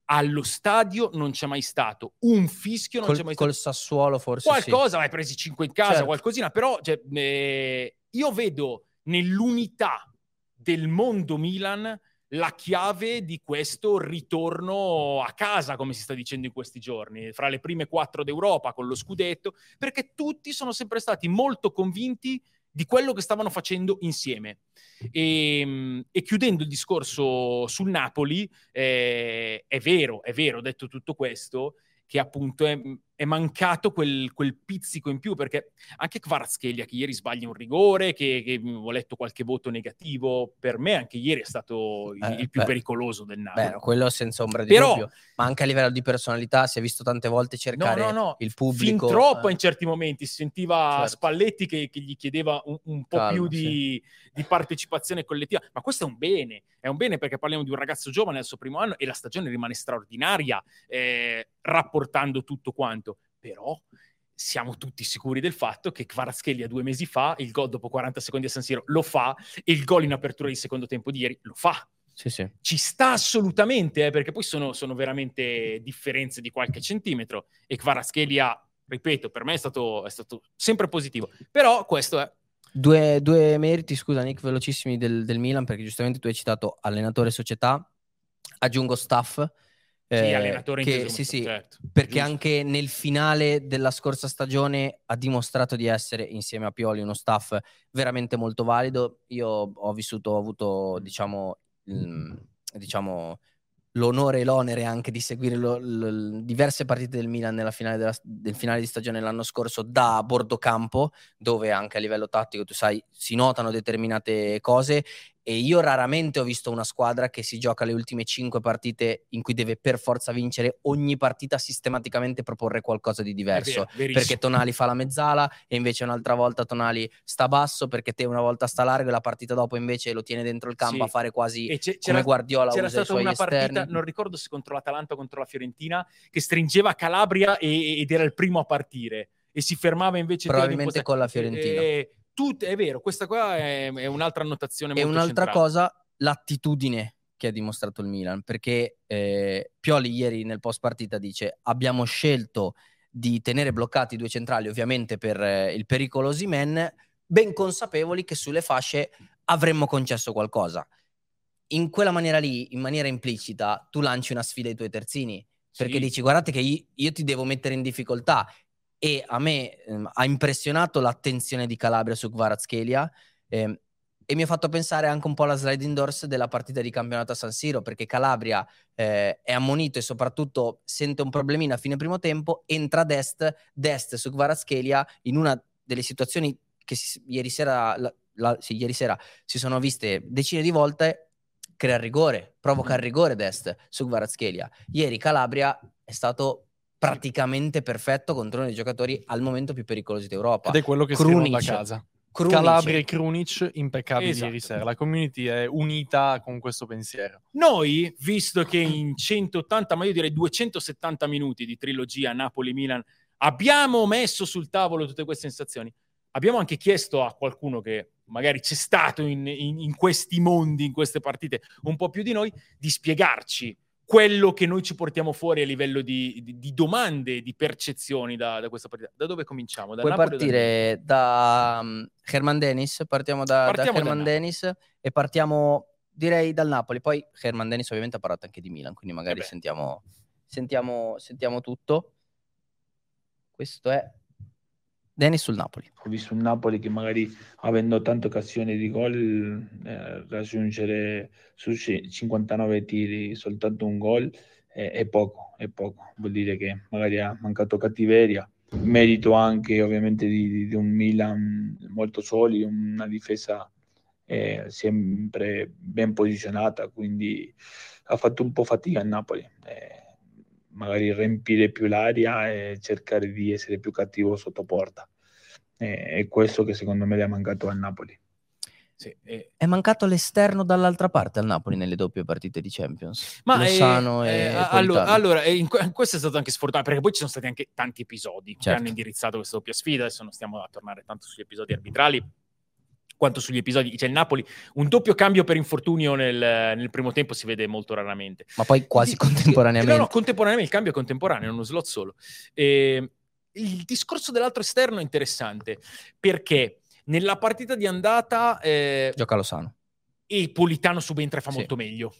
Allo stadio non c'è mai stato un fischio, non col, c'è mai stato. Col Sassuolo forse Qualcosa, sì. hai presi 5 in casa, certo. qualcosina, però cioè, eh, io vedo nell'unità del mondo Milan la chiave di questo ritorno a casa, come si sta dicendo in questi giorni, fra le prime quattro d'Europa con lo scudetto, perché tutti sono sempre stati molto convinti di quello che stavano facendo insieme. E, ehm, e chiudendo il discorso sul Napoli, eh, è vero, è vero, detto tutto questo, che appunto è, è mancato quel, quel, pizzico in più, perché anche Kvaratskhelia che ieri sbaglia un rigore, che, che, ho letto qualche voto negativo, per me anche ieri è stato il, eh, il più beh, pericoloso del Napoli. Beh, quello senza ombra di Però, dubbio, ma anche a livello di personalità si è visto tante volte cercare no, no, no. il pubblico. Fin troppo eh. in certi momenti si sentiva certo. Spalletti che, che, gli chiedeva un, un po' Calma, più di, sì. di partecipazione collettiva, ma questo è un bene, è un bene perché parliamo di un ragazzo giovane al suo primo anno e la stagione rimane straordinaria, eh, rapportando tutto quanto però siamo tutti sicuri del fatto che Kvaratskhelia due mesi fa, il gol dopo 40 secondi a San Siro lo fa e il gol in apertura di secondo tempo di ieri lo fa. Sì, sì. Ci sta assolutamente, eh, perché poi sono, sono, veramente differenze di qualche centimetro e Kvaratskhelia, ripeto, per me è stato, è stato sempre positivo. Però questo è... Due, due meriti, scusa Nick, velocissimi del, del Milan, perché giustamente tu hai citato allenatore società, aggiungo staff, sì, eh, allenatore che, sì, sì, certo. perché Giusto. anche nel finale della scorsa stagione ha dimostrato di essere insieme a Pioli uno staff veramente molto valido. Io ho vissuto, ho avuto diciamo, il, diciamo l'onore e l'onere anche di seguire lo, lo, diverse partite del Milan nella finale della, del finale di stagione l'anno scorso da bordo campo, dove anche a livello tattico, tu sai, si notano determinate cose e io raramente ho visto una squadra che si gioca le ultime cinque partite in cui deve per forza vincere ogni partita sistematicamente proporre qualcosa di diverso vero, perché Tonali fa la mezzala e invece un'altra volta Tonali sta basso perché te una volta sta largo e la partita dopo invece lo tiene dentro il campo sì. a fare quasi e c'era, come Guardiola c'era stata una partita esterni. non ricordo se contro l'Atalanta o contro la Fiorentina che stringeva Calabria e, ed era il primo a partire e si fermava invece probabilmente con la Fiorentina e, Tut- è vero, questa qua è, è un'altra annotazione E un'altra centrale. cosa, l'attitudine che ha dimostrato il Milan, perché eh, Pioli ieri nel post partita dice abbiamo scelto di tenere bloccati i due centrali ovviamente per eh, il pericolo Simen, ben consapevoli che sulle fasce avremmo concesso qualcosa. In quella maniera lì, in maniera implicita, tu lanci una sfida ai tuoi terzini, perché sì. dici guardate che io, io ti devo mettere in difficoltà e a me ehm, ha impressionato l'attenzione di Calabria su Kvaratskhelia ehm, e mi ha fatto pensare anche un po' alla slide indoors della partita di campionato a San Siro perché Calabria eh, è ammonito e soprattutto sente un problemino a fine primo tempo, entra Dest, Dest su Kvaratskhelia in una delle situazioni che si, ieri, sera, la, la, sì, ieri sera si sono viste decine di volte crea rigore, provoca il rigore Dest su Kvaratskhelia. Ieri Calabria è stato praticamente perfetto contro uno dei giocatori al momento più pericolosi d'Europa. Ed è quello che scrivono da casa. Krunic. Calabria e Krunic impeccabili esatto. ieri sera. La community è unita con questo pensiero. Noi, visto che in 180, ma io direi 270 minuti di trilogia Napoli-Milan abbiamo messo sul tavolo tutte queste sensazioni, abbiamo anche chiesto a qualcuno che magari c'è stato in, in, in questi mondi, in queste partite, un po' più di noi, di spiegarci quello che noi ci portiamo fuori a livello di, di, di domande, di percezioni da, da, questa partita. Da dove cominciamo? Da Puoi Napoli partire da, um, Herman Dennis, partiamo da, partiamo da Herman Dennis e partiamo direi dal Napoli. Poi Herman Dennis ovviamente ha parlato anche di Milan, quindi magari eh sentiamo, sentiamo, sentiamo tutto. Questo è Dennis sul Napoli. Ho visto un Napoli che magari avendo tante occasioni di gol eh, raggiungere su 59 tiri soltanto un gol è, è, poco, è poco. Vuol dire che magari ha mancato cattiveria. Merito anche ovviamente di, di un Milan molto solido, una difesa eh, sempre ben posizionata, quindi ha fatto un po' fatica a Napoli. Eh, magari riempire più l'aria e cercare di essere più cattivo sotto porta. E, è questo che secondo me le ha mancato al Napoli. Sì, e... È mancato l'esterno dall'altra parte al Napoli nelle doppie partite di Champions. Ma Lozano è, e eh, allora, allora in, questo è stato anche sfortunato perché poi ci sono stati anche tanti episodi certo. che hanno indirizzato questa doppia sfida. Adesso non stiamo a tornare tanto sugli episodi arbitrali quanto sugli episodi. C'è il Napoli, un doppio cambio per infortunio nel, nel primo tempo si vede molto raramente. Ma poi quasi contemporaneamente. No, no, contemporaneamente, il cambio è contemporaneo, è uno slot solo. E, il discorso dell'altro esterno è interessante perché nella partita di andata... Eh, Gioca Lozano. e Politano subentra e fa Sì. molto meglio.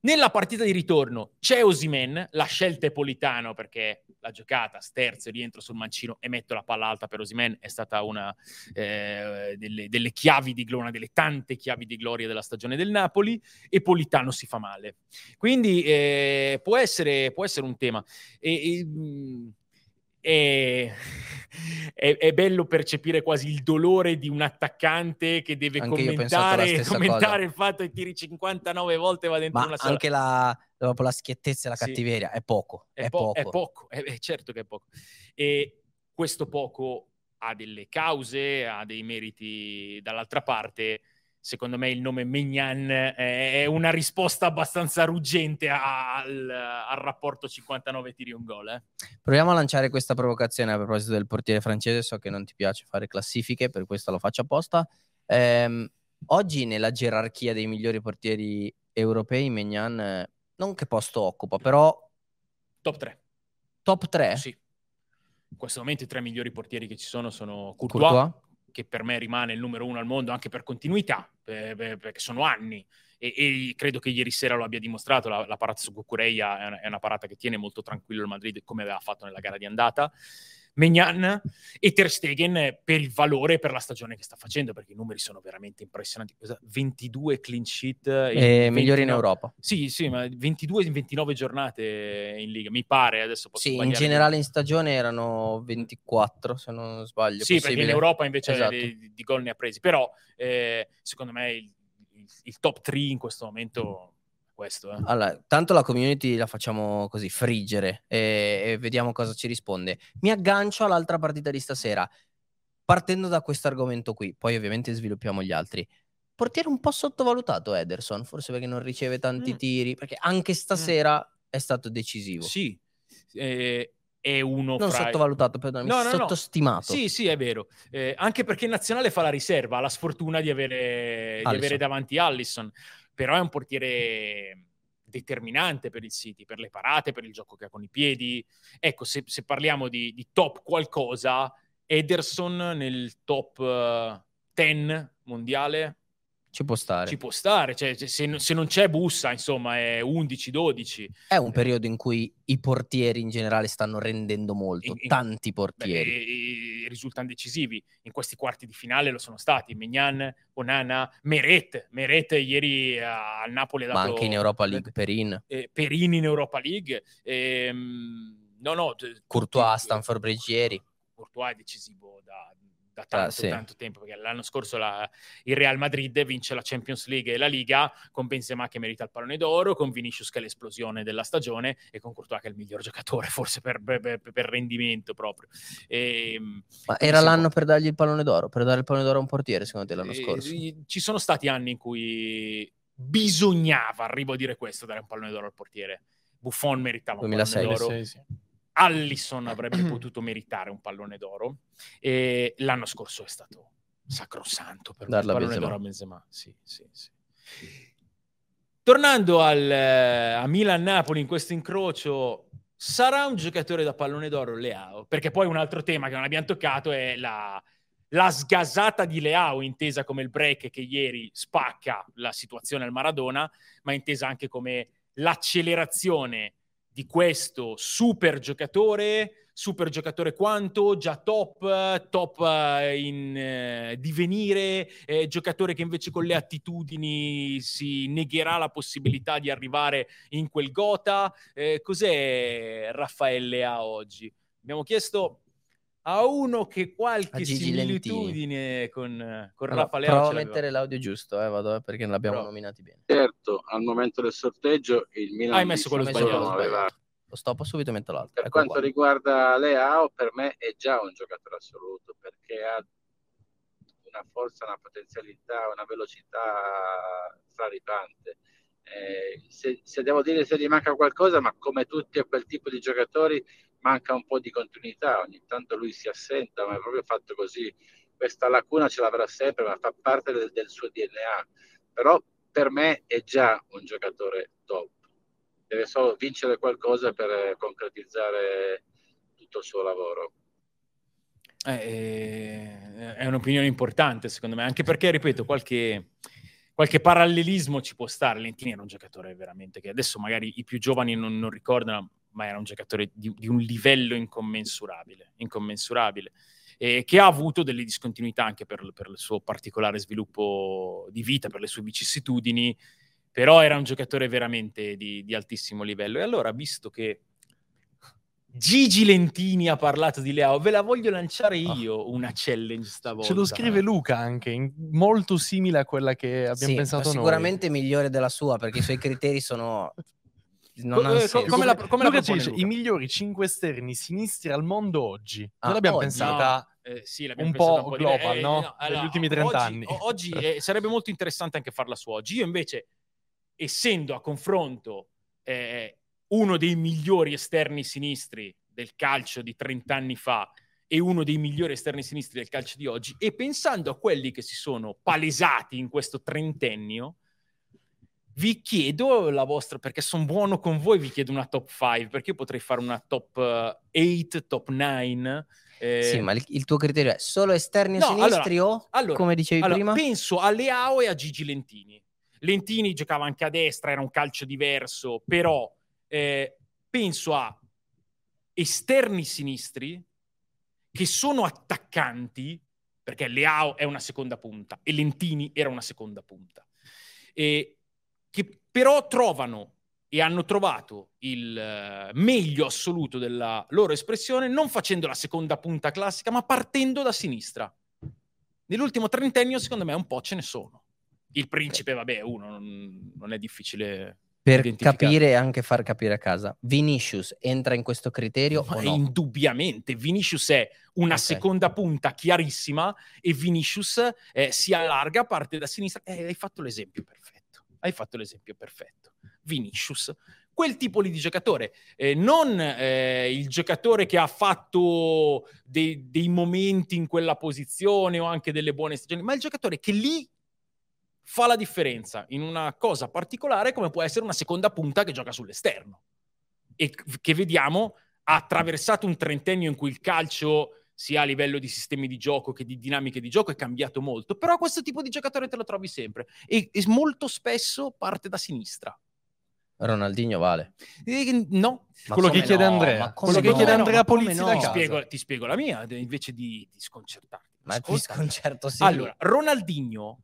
Nella partita di ritorno c'è Osimen, la scelta è Politano perché la giocata, sterzo, rientro sul mancino e metto la palla alta per Osimen è stata una eh, delle, delle chiavi di gloria, una delle tante chiavi di gloria della stagione del Napoli e Politano si fa male. Quindi eh, può, essere, può essere un tema. E, e, mh, è, è- è bello percepire quasi il dolore di un attaccante che deve Anche commentare, commentare il fatto che tiri 59 volte e va dentro Ma una sola. anche la, dopo la schiettezza e la Sì. cattiveria è poco. È, È, po- poco. è poco, è, è certo che è poco. E questo poco ha delle cause, ha dei meriti dall'altra parte. Secondo me il nome Megnan è una risposta abbastanza ruggente al, al rapporto 59 tiri un gol. eh. Proviamo a lanciare questa provocazione a proposito del portiere francese. So che non ti piace fare classifiche, per questo lo faccio apposta. Ehm, oggi nella gerarchia dei migliori portieri europei, Megnan eh, non che posto occupa, però Top 3. top 3. Sì. In questo momento i tre migliori portieri che ci sono sono Courtois, Courtois, che per me rimane il numero uno al mondo anche per continuità, per- per- perché sono anni. E, e credo che ieri sera lo abbia dimostrato. La, la parata su Cucureia è è una parata che tiene molto tranquillo il Madrid, come aveva fatto nella gara di andata. Megnan e Ter Stegen per il valore e per la stagione che sta facendo, perché i numeri sono veramente impressionanti. Cosa- 22 clean sheet, eh, migliori in 29 Europa. Sì, sì, ma 22 in 29 giornate in Liga, mi pare, adesso posso Sì, in generale in stagione erano 24, se non sbaglio. Sì, perché in possibile. Europa invece Esatto. di, di gol ne ha presi, però eh, secondo me il, il- il top 3 in questo momento questo. eh. Allora, tanto la community la facciamo così, friggere e, e vediamo cosa ci risponde. Mi aggancio all'altra partita di stasera, partendo da questo argomento qui, poi ovviamente sviluppiamo gli altri. Portiere un po' sottovalutato Ederson, forse perché non riceve tanti Mm. tiri, perché anche stasera è stato decisivo. Sì, eh, è uno Non fra... sottovalutato, perdonami, No, no, no. sottostimato. Sì, sì, è vero. Eh, anche perché in nazionale fa la riserva, ha la sfortuna di avere, di avere davanti Allison, però è un portiere determinante per il City, per le parate, per il gioco che ha con i piedi. Ecco, se, se parliamo di, di top qualcosa, Ederson nel top eh, 10 mondiale Ci può stare. ci può stare, cioè, se, se non c'è bussa, insomma, è 11-12. È un periodo in cui i portieri in generale stanno rendendo molto, In- in- tanti Beh, portieri. e- e risultano decisivi. In questi quarti di finale lo sono stati Megnan, Onana, Meret. Meret ieri a- al Napoli ha ma dato anche in Europa League, Perin, eh, Perini in Europa League. Ehm, no, no, Courtois, Stanford Bridge ieri. Courtois è decisivo da, da tanto, Ah, sì. tanto tempo, perché l'anno scorso la- il Real Madrid vince la Champions League e la Liga con Benzema che merita il pallone d'oro, con Vinicius che è l'esplosione della stagione e con Courtois che è il miglior giocatore *laughs* forse per, per- per- rendimento proprio. Ehm, Ma era l'anno può- per dargli il pallone d'oro, per dare il pallone d'oro a un portiere, secondo te, l'anno Eh, scorso? Ci sono stati anni in cui bisognava, arrivo a dire questo, dare un pallone d'oro al portiere. Buffon meritava un 2006. pallone d'oro. Sì, sì. Allison *clears throat* avrebbe potuto meritare un pallone d'oro e l'anno scorso è stato sacrosanto per Darlo a il pallone Benzema. d'oro a Benzema. Sì, sì, sì. Tornando al, eh, a Milan-Napoli in questo incrocio, sarà un giocatore da pallone d'oro Leao? Perché poi un altro tema che non abbiamo toccato è la, la sgasata di Leao, intesa come il break che ieri spacca la situazione al Maradona, ma intesa anche come l'accelerazione di questo super giocatore, super giocatore quanto, già top, top eh, in eh, divenire, eh, giocatore che invece con le attitudini si negherà la possibilità di arrivare in quel gota. Eh, cos'è Raffaele a oggi? Abbiamo chiesto a uno che qualche Lentini. similitudine con, con Allora, Raffaele provo a mettere l'audio giusto, eh, vado, eh, perché non l'abbiamo Bravo. nominati bene. Certo, al momento del sorteggio il Milan Hai messo quello Ho messo sbagliato. Simone aveva Lo stoppo subito e metto l'altro. Per Ecco quanto qua. riguarda Leao, per me è già un giocatore assoluto perché ha una forza, una potenzialità, una velocità straripante. Eh, se, se devo dire se gli manca qualcosa, ma come tutti quel tipo di giocatori, manca un po' di continuità. Ogni tanto lui si assenta, ma è proprio fatto così. Questa lacuna ce l'avrà sempre, ma fa parte del, del suo DNA. Però per me è già un giocatore top deve solo vincere qualcosa per eh, concretizzare tutto il suo lavoro. Eh, è un'opinione importante secondo me, anche perché, ripeto, qualche, qualche parallelismo ci può stare. Lentini era un giocatore veramente che adesso magari i più giovani non, non ricordano, ma era un giocatore di, di un livello incommensurabile, incommensurabile e che ha avuto delle discontinuità anche per, per, il suo particolare sviluppo di vita, per le sue vicissitudini, però era un giocatore veramente di, di altissimo livello. E allora, visto che Gigi Lentini ha parlato di Leao, ve la voglio lanciare ah. io oh. una challenge stavolta. Ce lo scrive Luca anche, in, molto simile a quella che abbiamo sì, pensato sicuramente noi. migliore della sua, perché i suoi criteri sono... Non Co- eh, co- come la, come Luca la dice, i migliori 5 esterni sinistri al mondo oggi. Ah, Noi l'abbiamo oggi? pensata no, eh, sì, un po' un po global, di... eh, no? no allora, Negli ultimi 30 oggi, anni. Oggi eh, sarebbe molto interessante anche farla su oggi. Io invece, essendo a confronto eh, uno dei migliori esterni sinistri del calcio di 30 anni fa e uno dei migliori esterni sinistri del calcio di oggi, e pensando a quelli che si sono palesati in questo trentennio, vi chiedo la vostra, perché sono buono con voi, vi chiedo una top 5, perché io potrei fare una top 8, uh, top 9. Eh... Sì, ma il, il, tuo criterio è solo esterni no, sinistri allora, o, allora, come dicevi allora, prima? Penso a Leao e a Gigi Lentini. Lentini giocava anche a destra, era un calcio diverso, però eh, penso a esterni sinistri che sono attaccanti, perché Leao è una seconda punta e Lentini era una seconda punta, e che però trovano e hanno trovato il uh, meglio assoluto della loro espressione non facendo la seconda punta classica, ma partendo da sinistra. Nell'ultimo trentennio, secondo me, un po' ce ne sono. Il principe, vabbè, uno, non è difficile per capire e anche far capire a casa. Vinicius entra in questo criterio no? Indubbiamente, Vinicius è una okay. seconda punta chiarissima e Vinicius eh, si allarga, parte da sinistra. Eh, hai fatto l'esempio perfetto. Hai fatto l'esempio perfetto. Vinicius, quel tipo lì di giocatore, eh, non eh, il giocatore che ha fatto dei, dei momenti in quella posizione o anche delle buone stagioni, ma il giocatore che lì fa la differenza in una cosa particolare come può essere una seconda punta che gioca sull'esterno e che vediamo ha attraversato un trentennio in cui il calcio sia a livello di sistemi di gioco che di dinamiche di gioco è cambiato molto, però questo tipo di giocatore te lo trovi sempre e, e molto spesso parte da sinistra. Ronaldinho vale. Eh, no, ma quello che chiede no? Andrea. Quello che chiede Andrea Polizzi no? ti, spiego, ti, spiego, la mia invece di, di sconcertarti. Ma ti sconcerto sì. Allora, Ronaldinho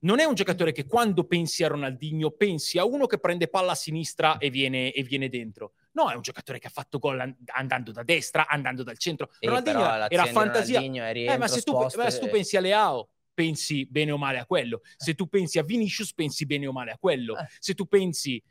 non è un giocatore che quando pensi a Ronaldinho pensi a uno che prende palla a sinistra e viene, e viene dentro. No, è un giocatore che ha fatto gol andando da destra, andando dal centro. Sì, Ronaldinho era fantasia. Eh, ma se tu, ma se tu pensi a Leao, pensi bene o male a quello. Se tu pensi a Vinicius, pensi bene o male a quello. Eh. Se tu pensi,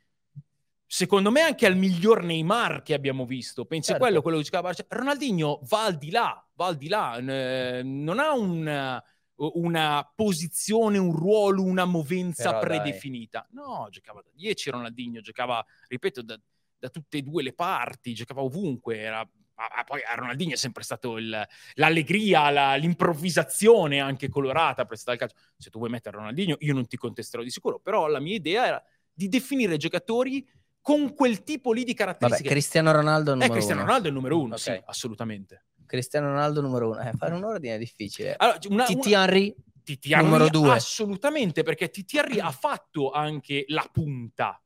secondo me, anche al miglior Neymar che abbiamo visto, pensi certo. a quello, quello che giocava. Ronaldinho va al di là, va al di là. non ha un una posizione, un ruolo, una movenza Però predefinita. Dai. No, giocava da 10 Ronaldinho, giocava, ripeto, da, da, tutte e due le parti, giocava ovunque, era ma poi a Ronaldinho è sempre stato il, l'allegria, la, l'improvvisazione anche colorata prestata al calcio. Se tu vuoi mettere Ronaldinho, io non ti contesterò di sicuro, però la mia idea era di definire giocatori con quel tipo lì di caratteristiche. Vabbè, Cristiano Ronaldo è il numero eh, Cristiano uno. Ronaldo è il numero uno, okay. sì, assolutamente. Cristiano Ronaldo numero uno. Eh, fare un ordine è difficile. Allora, una, Titi Henry Titi numero due. Assolutamente, perché Titi Henry ha fatto anche la punta.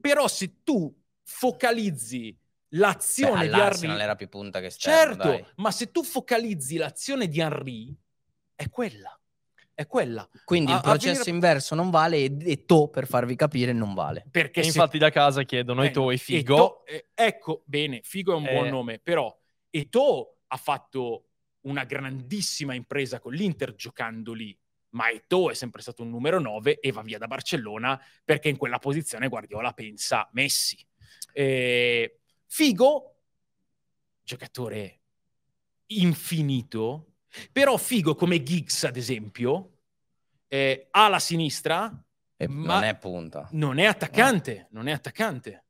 Però se tu focalizzi l'azione Beh, di Henry... non era più punta che esterno, Certo, dai. ma se tu focalizzi l'azione di Henry, è quella. È quella. Quindi a, il processo venire... inverso non vale e, e To, per farvi capire, non vale. Perché se... infatti da casa chiedono eh, To e Figo. E to, eh, ecco, bene, Figo è un eh. buon nome, però Eto ha fatto una grandissima impresa con l'Inter giocando lì, ma Eto è sempre stato un numero 9 e va via da Barcellona perché in quella posizione Guardiola pensa Messi. Eh, Figo, giocatore infinito, però Figo come Giggs ad esempio, eh, ha la sinistra, ma non è punta. Non è attaccante, no. non è attaccante.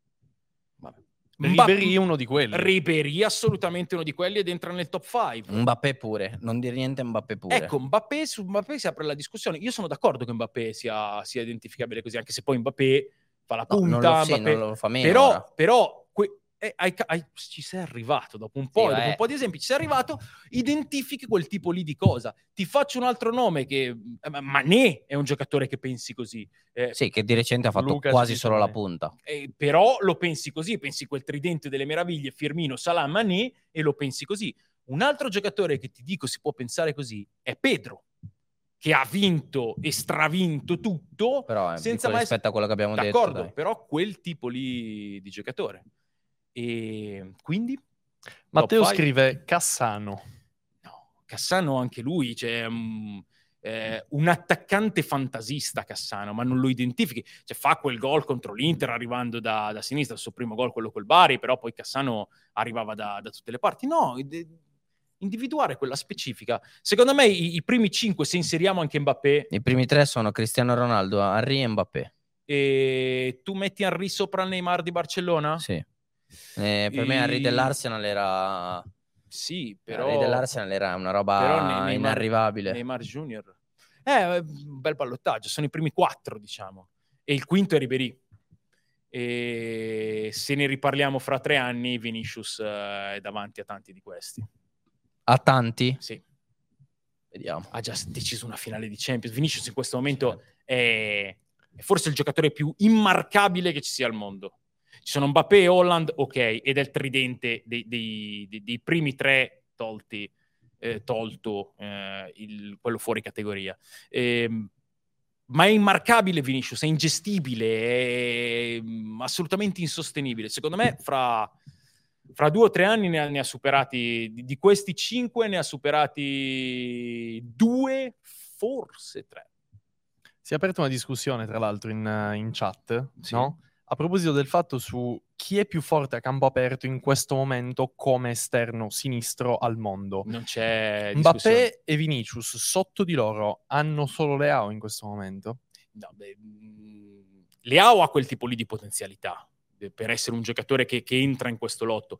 Ribery è uno di quelli. Ribery assolutamente uno di quelli ed entra nel top 5. Mbappé pure, non dire niente Mbappé pure. Ecco, Mbappé, su Mbappé si apre la discussione. Io sono d'accordo che Mbappé sia, sia identificabile così, anche se poi Mbappé fa la punta. No, non, lo, Mbappé... sì, non lo fa meno Però, però. Eh, hai hai- ci sei arrivato dopo un po', Sì, dopo un po' di esempi, ci sei arrivato, identifichi quel tipo lì di cosa. Ti faccio un altro nome che eh, ma- Mané è un giocatore che pensi così. Eh, Sì, che di recente ha fatto Luca quasi solo la punta. eh, però lo pensi così, pensi quel tridente delle meraviglie, Firmino, Salah, Mané e lo pensi così. Un altro giocatore che ti dico si può pensare così è Pedro, che ha vinto e stravinto tutto, Però eh, senza mai... rispetto a quello che abbiamo detto. D'accordo, però quel tipo lì di giocatore. E quindi? Matteo five? scrive Cassano. No, Cassano anche lui, cioè, mm, eh, un attaccante fantasista Cassano, ma non lo identifichi. Cioè, fa quel gol contro l'Inter arrivando da, da sinistra, il suo primo gol, quello col Bari, però poi Cassano arrivava da, da tutte le parti. No, id- individuare quella specifica. Secondo me i, i primi cinque, se inseriamo anche Mbappé, I primi tre sono Cristiano Ronaldo, Henry e Mbappé. e tu metti Henry sopra il Neymar di Barcellona? Sì. Eh, per me I- Henry dell'Arsenal era... Sì, però... Henry dell'Arsenal era una roba però Ne- Neymar- inarrivabile. Neymar Junior. Eh, un bel ballottaggio, sono i primi quattro, diciamo. E il quinto è Ribery. E se ne riparliamo fra tre anni, Vinicius eh, è davanti a tanti di questi. A tanti? Sì, Vediamo. ha già deciso una finale di Champions. Vinicius in questo momento è, è forse il giocatore più immarcabile che ci sia al mondo. Ci sono Mbappé e Holland, ok, ed è il tridente dei, dei- dei- dei primi tre tolti, eh, tolto eh, il- quello fuori categoria. Ehm, ma è immarcabile Vinicius, è ingestibile, è mm, assolutamente insostenibile. Secondo me fra, fra due o tre anni ne ha, ne ha superati, di, questi cinque ne ha superati due, forse tre. Si è aperta una discussione, tra l'altro, in, eh, in chat, Sì. no? A proposito del fatto su chi è più forte a campo aperto in questo momento come esterno sinistro al mondo. Non c'è. Mbappé e Vinicius sotto di loro hanno solo Leao in questo momento. No, beh, mh, Leao ha quel tipo lì di potenzialità per essere un giocatore che, che entra in questo lotto,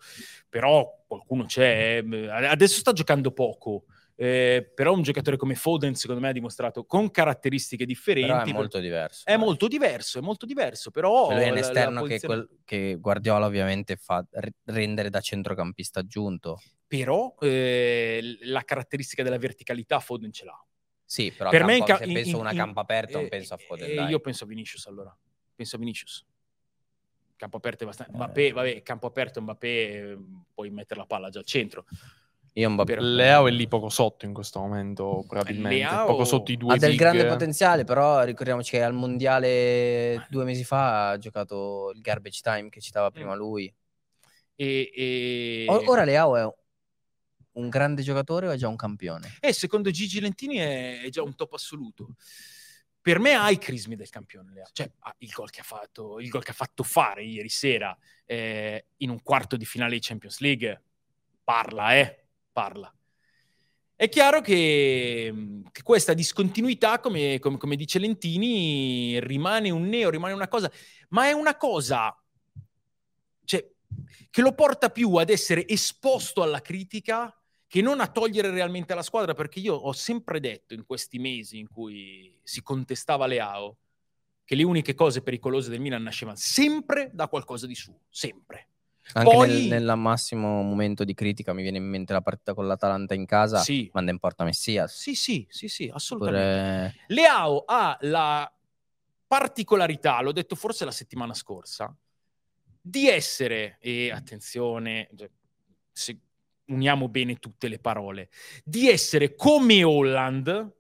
però qualcuno c'è. eh, Adesso sta giocando poco, eh, però un giocatore come Foden secondo me ha dimostrato con caratteristiche differenti. Però è molto diverso. è molto diverso, è molto diverso, però... Cioè, è un esterno che, posizione- quel- che Guardiola ovviamente fa rendere da centrocampista aggiunto. Però eh, la caratteristica della verticalità Foden ce l'ha. Sì, però per me campo- ca- se in- penso a in- una in- campo aperto, non eh, penso a Foden. eh, io penso a Vinicius allora. Penso a Vinicius. Campo aperto è abbastanza. Eh. Mbappé, vabbè, campo aperto Mbappé eh, puoi mettere la palla già al centro. Io Mbappé Leao è lì poco sotto in questo momento, probabilmente. Leao- Poco sotto i due ha del big. grande potenziale, però ricordiamoci che al mondiale due mesi fa ha giocato il garbage time che citava prima Mm. lui. E, e... Ora Leao è un grande giocatore o è già un campione? E secondo Gigi Lentini è, è già un top assoluto. Per me ha i crismi del campione Leao. Cioè, il gol che ha fatto, il gol che ha fatto fare ieri sera eh, in un quarto di finale di Champions League. Parla, eh, parla. È chiaro che, che questa discontinuità, come, come- come dice Lentini, rimane un neo, rimane una cosa, ma è una cosa cioè, che lo porta più ad essere esposto alla critica che non a togliere realmente la squadra, perché io ho sempre detto in questi mesi in cui si contestava Leao che le uniche cose pericolose del Milan nascevano sempre da qualcosa di suo, sempre. Anche Poi- nel, nel massimo momento di critica mi viene in mente la partita con l'Atalanta in casa, Sì, manda in porta Messias. sì, sì, sì, sì, assolutamente. Pure- Leao ha la particolarità, l'ho detto forse la settimana scorsa, di essere, e attenzione, cioè, se uniamo bene tutte le parole, di essere come Holland,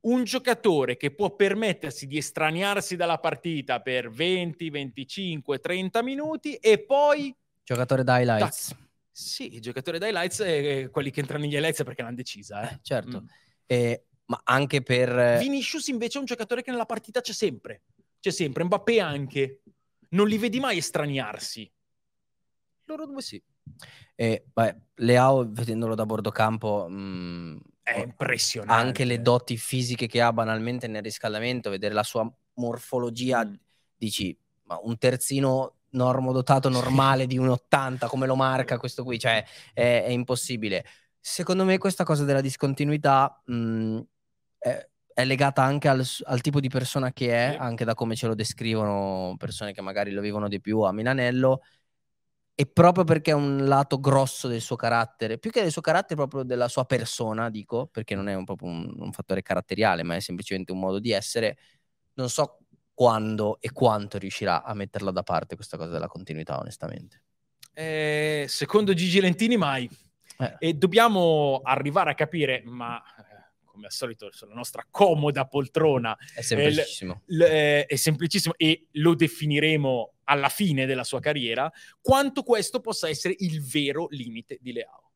un giocatore che può permettersi di estraniarsi dalla partita per 20, 25, 30 minuti e poi Giocatore da highlights. sì, il giocatore da highlights è quelli che entrano negli highlights perché l'hanno decisa. Eh. Certo. Mm. Eh, ma anche per... Vinicius invece è un giocatore che nella partita c'è sempre. C'è sempre. Mbappé anche. Non li vedi mai estraniarsi. Loro due sì. eh, beh, Leao, vedendolo da bordo campo, mh, È o- impressionante. anche le doti fisiche che ha banalmente nel riscaldamento, vedere la sua morfologia, Mm. dici, ma un terzino normodotato normale di un 80 come lo marca questo qui, cioè è, è impossibile. Secondo me questa cosa della discontinuità mh, è, è legata anche al, al tipo di persona che è, Sì. anche da come ce lo descrivono persone che magari lo vivono di più a Milanello. e proprio perché è un lato grosso del suo carattere, più che del suo carattere, proprio della sua persona, dico, perché non è un, proprio un, un fattore caratteriale, ma è semplicemente un modo di essere, non so quando e quanto riuscirà a metterla da parte questa cosa della continuità, onestamente. Eh, secondo Gigi Lentini mai. Eh. E dobbiamo arrivare a capire, ma eh, come al solito sulla nostra comoda poltrona È semplicissimo. l- eh, è semplicissimo e lo definiremo alla fine della sua carriera, quanto questo possa essere il vero limite di Leao.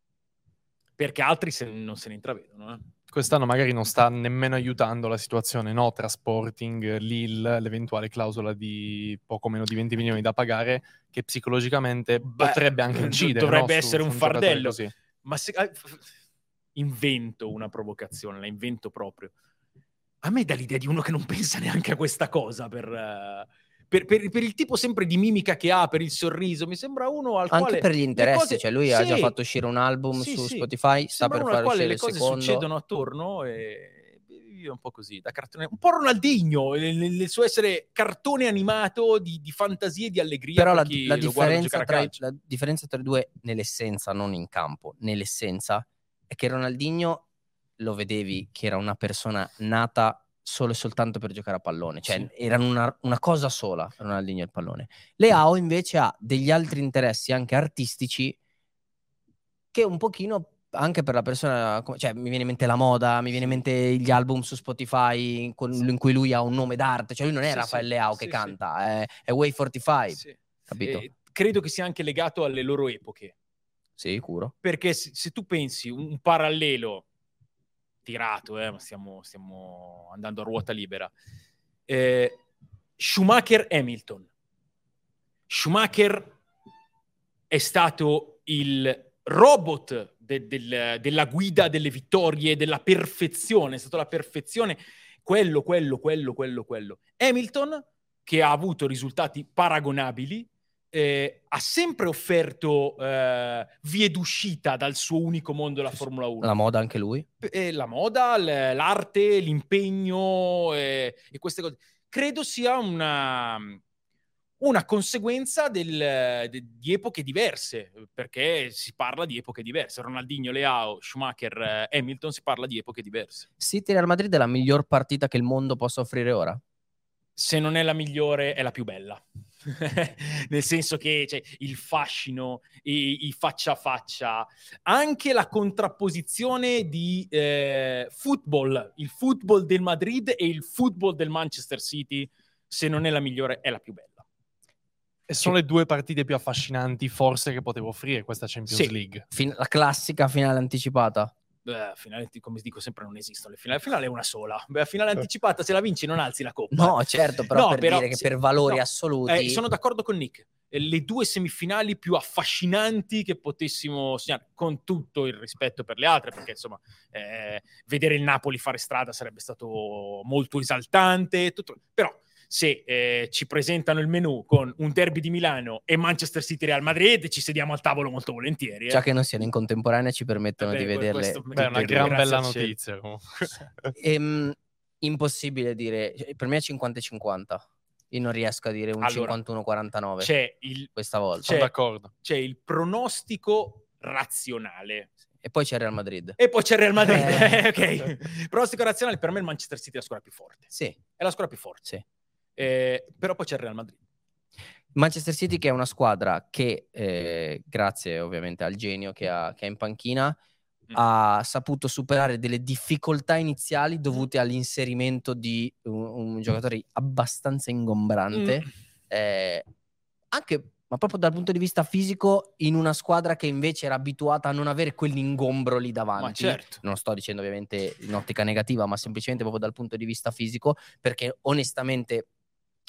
Perché altri se- non se ne intravedono. eh. Quest'anno magari non sta nemmeno aiutando la situazione no? tra Sporting, Lille, l'eventuale clausola di poco meno di 20 milioni da pagare, che psicologicamente Beh, potrebbe anche *laughs* incidere. dovrebbe no? Su- essere su un giocatore fardello. così. Ma se... ah, invento una provocazione, la invento proprio. A me dà l'idea di uno che non pensa neanche a questa cosa per, eh, per- per- per il tipo sempre di mimica che ha, per il sorriso. Mi sembra uno al Anche quale per gli interessi, cose- cioè lui ha già Sì, fatto uscire un album sì, su sì. Spotify, sta per fare quale uscire le cose secondo. succedono attorno e vive un po' così, da cartone, un po' Ronaldinho nel, nel suo essere cartone animato di, di fantasia e di allegria Però per la, la differenza tra, la differenza tra i due nell'essenza, non in campo, nell'essenza, è che Ronaldinho lo vedevi che era una persona nata solo e soltanto per giocare a pallone, cioè Sì. erano una, una cosa sola, Ronaldinho e il pallone. Leao invece ha degli altri interessi anche artistici che un pochino anche per la persona, cioè mi viene in mente la moda, mi viene in mente gli album su Spotify con- in cui lui ha un nome d'arte, cioè lui non è Sì, Rafael sì, Leao sì, che sì. canta, è, è Way 45, Sì. capito? Eh, credo che sia anche legato alle loro epoche. Sicuro. Perché se, se tu pensi un parallelo tirato, eh, ma stiamo, stiamo andando a ruota libera, eh, Schumacher-Hamilton. Schumacher è stato il robot de- del- della guida delle vittorie, della perfezione, è stato la perfezione, quello, quello, quello, quello, quello. Hamilton, che ha avuto risultati paragonabili, eh, ha sempre offerto eh, vie d'uscita dal suo unico mondo, la Formula 1 La moda anche lui. eh, la moda, l'arte, l'impegno eh, e queste cose. Credo sia una, una conseguenza del- de- di epoche diverse, perché si parla di epoche diverse. Ronaldinho, Leao, Schumacher, eh, Hamilton, si parla di epoche diverse. City Real Madrid è la miglior partita che il mondo possa offrire ora. Se non è la migliore, è la più bella. *laughs* Nel senso che cioè, il fascino, i, i faccia a faccia, anche la contrapposizione di eh, football, il football del Madrid e il football del Manchester City, se non è la migliore, è la più bella. E sono le due partite più affascinanti forse che potevo offrire questa Champions Sì. League. Fin- la classica finale anticipata. Beh, finale, come dico sempre, non esistono le finali. La finale è una sola. Beh, la finale anticipata, se la vinci, non alzi la coppa. No, certo, però No, per però dire che sì, per valori no, assoluti... Eh, sono d'accordo con Nick. Eh, Le due semifinali più affascinanti che potessimo segnare, con tutto il rispetto per le altre, perché insomma, eh, vedere il Napoli fare strada sarebbe stato molto esaltante. tutto- Però, se eh, ci presentano il menù con un derby di Milano e Manchester City Real Madrid, ci sediamo al tavolo molto volentieri. eh. Già che non siano in contemporanea ci permettono Vabbè, di vederle Beh, è una due. gran Grazie bella notizia comunque. Ehm, impossibile dire, per me è 50 e 50. Io non riesco a dire un Allora, 51-49 C'è il, questa volta. Sono C'è- d'accordo. c'è il pronostico razionale. E poi c'è Real Madrid. E poi c'è il Real Madrid. Eh. *laughs* ok. Pronostico razionale, per me il Manchester City è la squadra più forte. Sì, È la squadra più forte. sì. Eh, però poi c'è il Real Madrid. Manchester City che è una squadra che, eh, grazie ovviamente al genio che ha, che ha in panchina, Mm. ha saputo superare delle difficoltà iniziali dovute all'inserimento di un, un giocatore abbastanza ingombrante, Mm. eh, anche ma proprio dal punto di vista fisico, in una squadra che invece era abituata a non avere quell'ingombro lì davanti. Certo. Non sto dicendo ovviamente in ottica negativa, ma semplicemente proprio dal punto di vista fisico, perché onestamente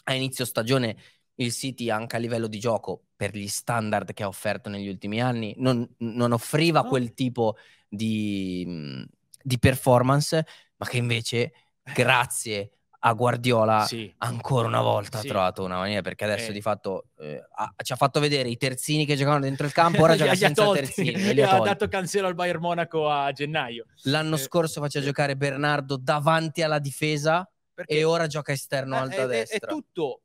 a inizio stagione il City anche a livello di gioco, per gli standard che ha offerto negli ultimi anni, non, non offriva No. quel tipo di, di performance, ma che invece, grazie a Guardiola, Sì. ancora una volta Sì. ha trovato una maniera, perché adesso Eh. di fatto eh, ha- ci ha fatto vedere i terzini che giocavano dentro il campo, ora *laughs* gioca senza tolti. terzini. *laughs* ha dato cancelo al Bayern Monaco a gennaio. L'anno Eh, scorso faceva eh. giocare Bernardo davanti alla difesa Perché e ora gioca esterno eh, alta è, è- destra. è tutto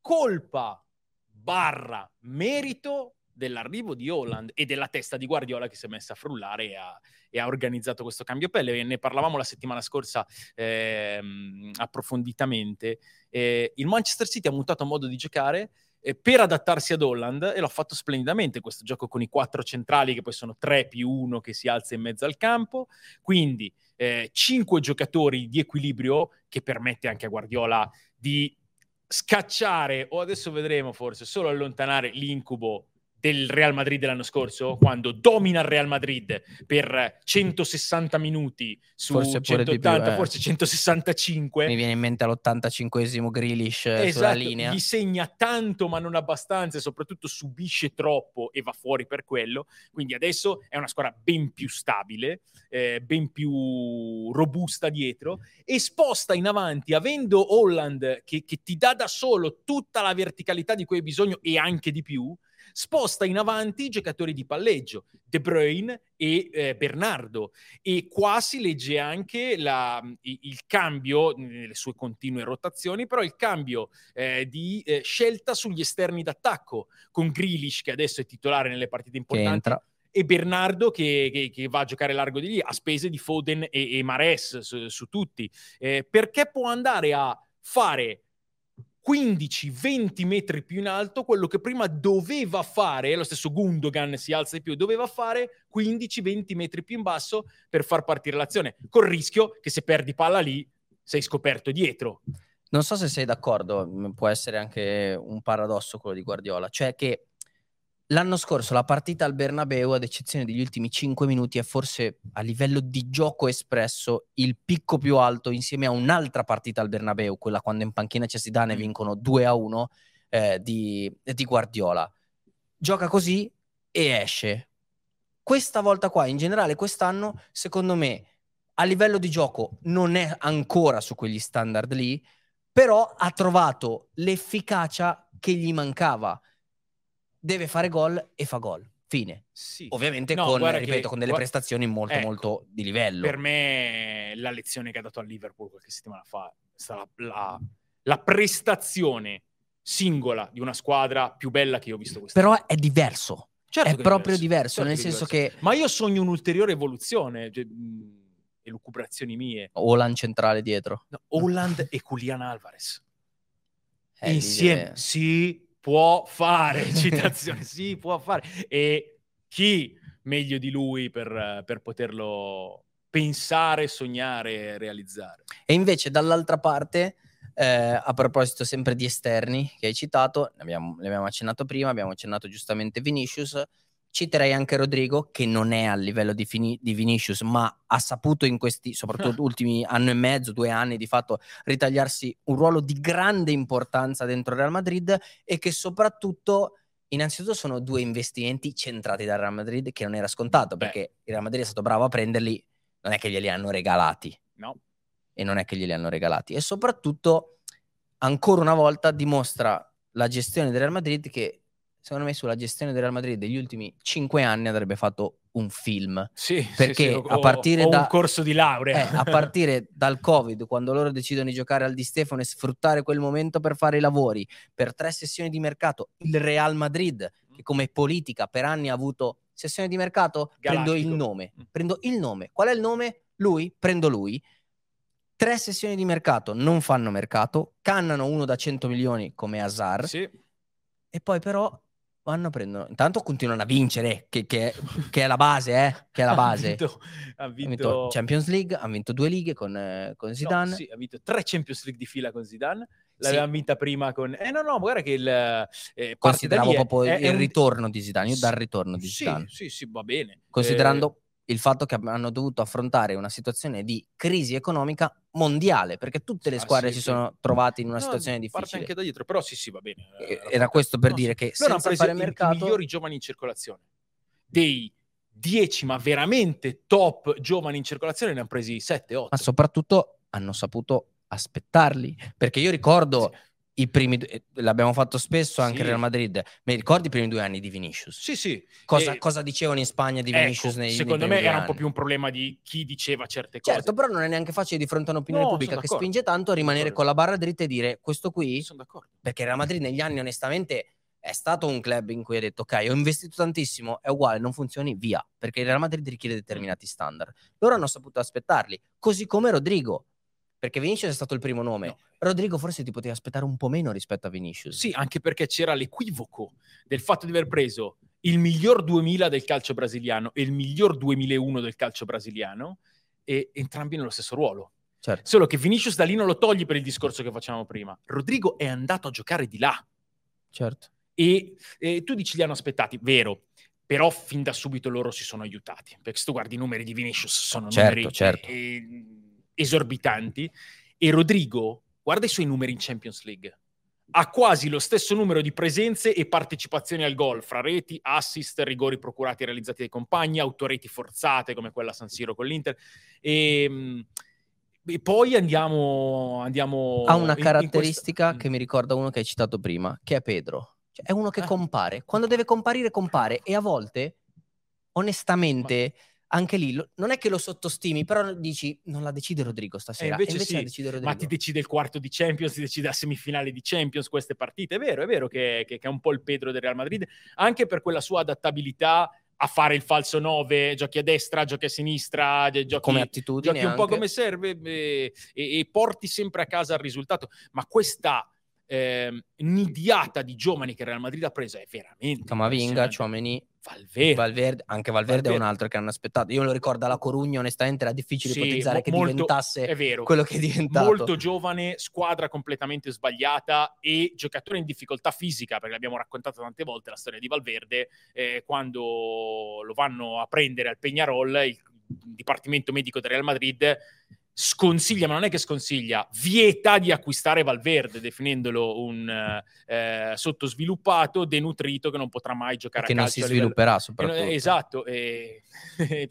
colpa barra merito dell'arrivo di Holland e della testa di Guardiola che si è messa a frullare e ha, e ha organizzato questo cambio pelle. Ne parlavamo la settimana scorsa ehm, approfonditamente. Eh, il Manchester City ha mutato modo di giocare per adattarsi ad Holland e l'ha fatto splendidamente questo gioco con i quattro centrali che poi sono tre più uno che si alza in mezzo al campo. Quindi eh, cinque giocatori di equilibrio che permette anche a Guardiola di scacciare o adesso vedremo forse solo allontanare l'incubo del Real Madrid dell'anno scorso, quando domina il Real Madrid per 160 minuti su forse 180, più, eh. forse 165. Mi viene in mente all'85esimo Grealish esatto, sulla linea. Gli segna tanto ma non abbastanza e soprattutto subisce troppo e va fuori per quello. Quindi adesso è una squadra ben più stabile, eh, ben più robusta dietro e sposta in avanti, avendo Holland che, che ti dà da solo tutta la verticalità di cui hai bisogno e anche di più, sposta in avanti i giocatori di palleggio, De Bruyne e eh, Bernardo. E qua si legge anche la, il cambio, nelle sue continue rotazioni, però il cambio eh, di eh, scelta sugli esterni d'attacco, con Grealish che adesso è titolare nelle partite importanti e Bernardo che, che, che, va a giocare largo di lì a spese di Foden e, e Mares su, su tutti, eh, perché può andare a fare 15-20 metri più in alto quello che prima doveva fare, lo stesso Gundogan si alza di più, doveva fare 15-20 metri più in basso per far partire l'azione, col rischio che se perdi palla lì sei scoperto dietro. Non so se sei d'accordo, può essere anche un paradosso quello di Guardiola, cioè che L'anno scorso la partita al Bernabeu, ad eccezione degli ultimi 5 minuti, è forse a livello di gioco espresso il picco più alto insieme a un'altra partita al Bernabeu, quella quando in panchina c'è Zidane e mm. vincono 2 a 1 eh, di, di Guardiola. Gioca così e esce. Questa volta qua, in generale quest'anno, secondo me, a livello di gioco non è ancora su quegli standard lì, però ha trovato l'efficacia che gli mancava deve fare gol e fa gol. Fine. Sì. Ovviamente no, con, ripeto, che, con delle guarda, prestazioni molto, ecco, molto di livello. Per me la lezione che ha dato al Liverpool qualche settimana fa è stata la, la, la prestazione singola di una squadra più bella che io ho visto quest'anno. Però è diverso. Certo è proprio diverso, diverso certo nel senso diverso. che... Ma io sogno un'ulteriore evoluzione, cioè, elucubrazioni mie. Holland centrale dietro. No, Holland e Julian Alvarez. Eh, Insieme, sì, può fare, *laughs* citazione, sì, può fare. E chi meglio di lui per, per poterlo pensare, sognare e realizzare? E invece dall'altra parte... Eh, a proposito sempre di esterni che hai citato, ne abbiamo, ne abbiamo accennato prima, abbiamo accennato giustamente Vinicius, Citerei anche Rodrigo, che non è a livello di, Fini- di Vinicius, ma ha saputo in questi, soprattutto *laughs* ultimi anno e mezzo, due anni, di fatto ritagliarsi un ruolo di grande importanza dentro il Real Madrid e che soprattutto, innanzitutto, sono due investimenti centrati dal Real Madrid che non era scontato, Beh. perché il Real Madrid è stato bravo a prenderli, non è che glieli hanno regalati. No. E non è che glieli hanno regalati. E soprattutto, ancora una volta, dimostra la gestione del Real Madrid che secondo me sulla gestione del Real Madrid degli ultimi cinque anni andrebbe fatto un film. Sì, perché sì, sì. a partire o, da un corso di laurea. Eh, a partire dal Covid, quando loro decidono di giocare al Di Stefano e sfruttare quel momento per fare i lavori, per tre sessioni di mercato, il Real Madrid, che come politica per anni ha avuto sessione di mercato, Galattico. prendo il nome. Mm. Prendo il nome. Qual è il nome? Lui? Prendo lui. Tre sessioni di mercato non fanno mercato, cannano uno da 100 milioni come Hazard. Sì. E poi però vanno prendono. Intanto continuano a vincere, che, che, che, è la base, eh? Che è la *laughs* base. Ha vinto, ha vinto... vinto Champions League, ha vinto due lighe con, eh, con Zidane. No, sì, ha vinto tre Champions League di fila con Zidane. L'aveva sì. vinta prima con... Eh no, no, guarda che il... Eh, Consideravo proprio è, il è ritorno di Zidane, io dal ritorno di Zidane. Sì, sì, sì, va bene. Considerando il fatto che hanno dovuto affrontare una situazione di crisi economica mondiale, perché tutte le ah, squadre ah, sì, si sì. sono trovate in una no, situazione difficile. Parte anche da dietro, però sì, sì, va bene. Era, era questo per no, dire che loro senza fare mercato... i migliori giovani in circolazione. Dei 10, ma veramente top giovani in circolazione ne hanno presi 7, 8. Ma soprattutto hanno saputo aspettarli, perché io ricordo... Sì i primi due, l'abbiamo fatto spesso anche sì. Real Madrid. Mi ricordi i primi due anni di Vinicius? Sì, sì. Cosa, e... cosa dicevano in Spagna di ecco, Vinicius ecco, nei Secondo nei me era un po' più un problema di chi diceva certe certo, cose. Certo, però non è neanche facile di fronte a un'opinione no, pubblica che spinge tanto a rimanere con la barra dritta e dire questo qui. Sono d'accordo. Perché Real Madrid negli anni, onestamente, è stato un club in cui ha detto ok, ho investito tantissimo, è uguale, non funzioni, via, perché il Real Madrid richiede determinati standard. Loro hanno saputo aspettarli, così come Rodrigo, perché Vinicius è stato il primo nome. No. Rodrigo forse ti poteva aspettare un po' meno rispetto a Vinicius. Sì, anche perché c'era l'equivoco del fatto di aver preso il miglior 2000 del calcio brasiliano e il miglior 2001 del calcio brasiliano e entrambi nello stesso ruolo. Certo. Solo che Vinicius da lì non lo togli per il discorso che facevamo prima. Rodrigo è andato a giocare di là certo. e, e tu dici li hanno aspettati, vero, però fin da subito loro si sono aiutati, perché se tu guardi i numeri di Vinicius sono Certo, numeri certo. eh, esorbitanti e Rodrigo, guarda i suoi numeri in Champions League, ha quasi lo stesso numero di presenze e partecipazioni al gol, fra reti, assist, rigori procurati e realizzati dai compagni, autoreti forzate come quella a San Siro con l'Inter e, mh, e poi andiamo, andiamo Ha una in- in caratteristica questa- che mi ricorda uno che hai citato prima, che è Pedro. Cioè, è uno che Ah. compare. Quando deve comparire, compare. E a volte, onestamente, anche lì, lo- non è che lo sottostimi, però dici, non la decide Rodrigo stasera. invece e invece sì, la decide Rodrigo. ma ti decide il quarto di Champions, ti decide la semifinale di Champions queste partite. È vero, è vero che, che- che è un po' il Pedro del Real Madrid, anche per quella sua adattabilità a fare il falso 9, giochi a destra, giochi a sinistra, gi- giochi, come attitudine giochi un po' anche. come serve eh, e, e porti sempre a casa il risultato. Ma questa ehm, nidiata di giovani che il Real Madrid ha preso è veramente Camavinga, impressionante. Valverde. Valverde, anche Valverde, è Valverde. un altro che hanno aspettato. Io me lo ricordo alla Corugna, onestamente era difficile Sì, ipotizzare mo- che molto- diventasse è quello che è diventato. molto giovane, squadra completamente sbagliata e giocatore in difficoltà fisica, perché l'abbiamo raccontato tante volte la storia di Valverde, eh, quando lo vanno a prendere al Peñarol, il Dipartimento Medico del Real Madrid sconsiglia, ma non è che sconsiglia, vieta di acquistare Valverde, definendolo un eh, sottosviluppato, denutrito che non potrà mai giocare che a non calcio si a livello- svilupperà soprattutto. esatto, *laughs* e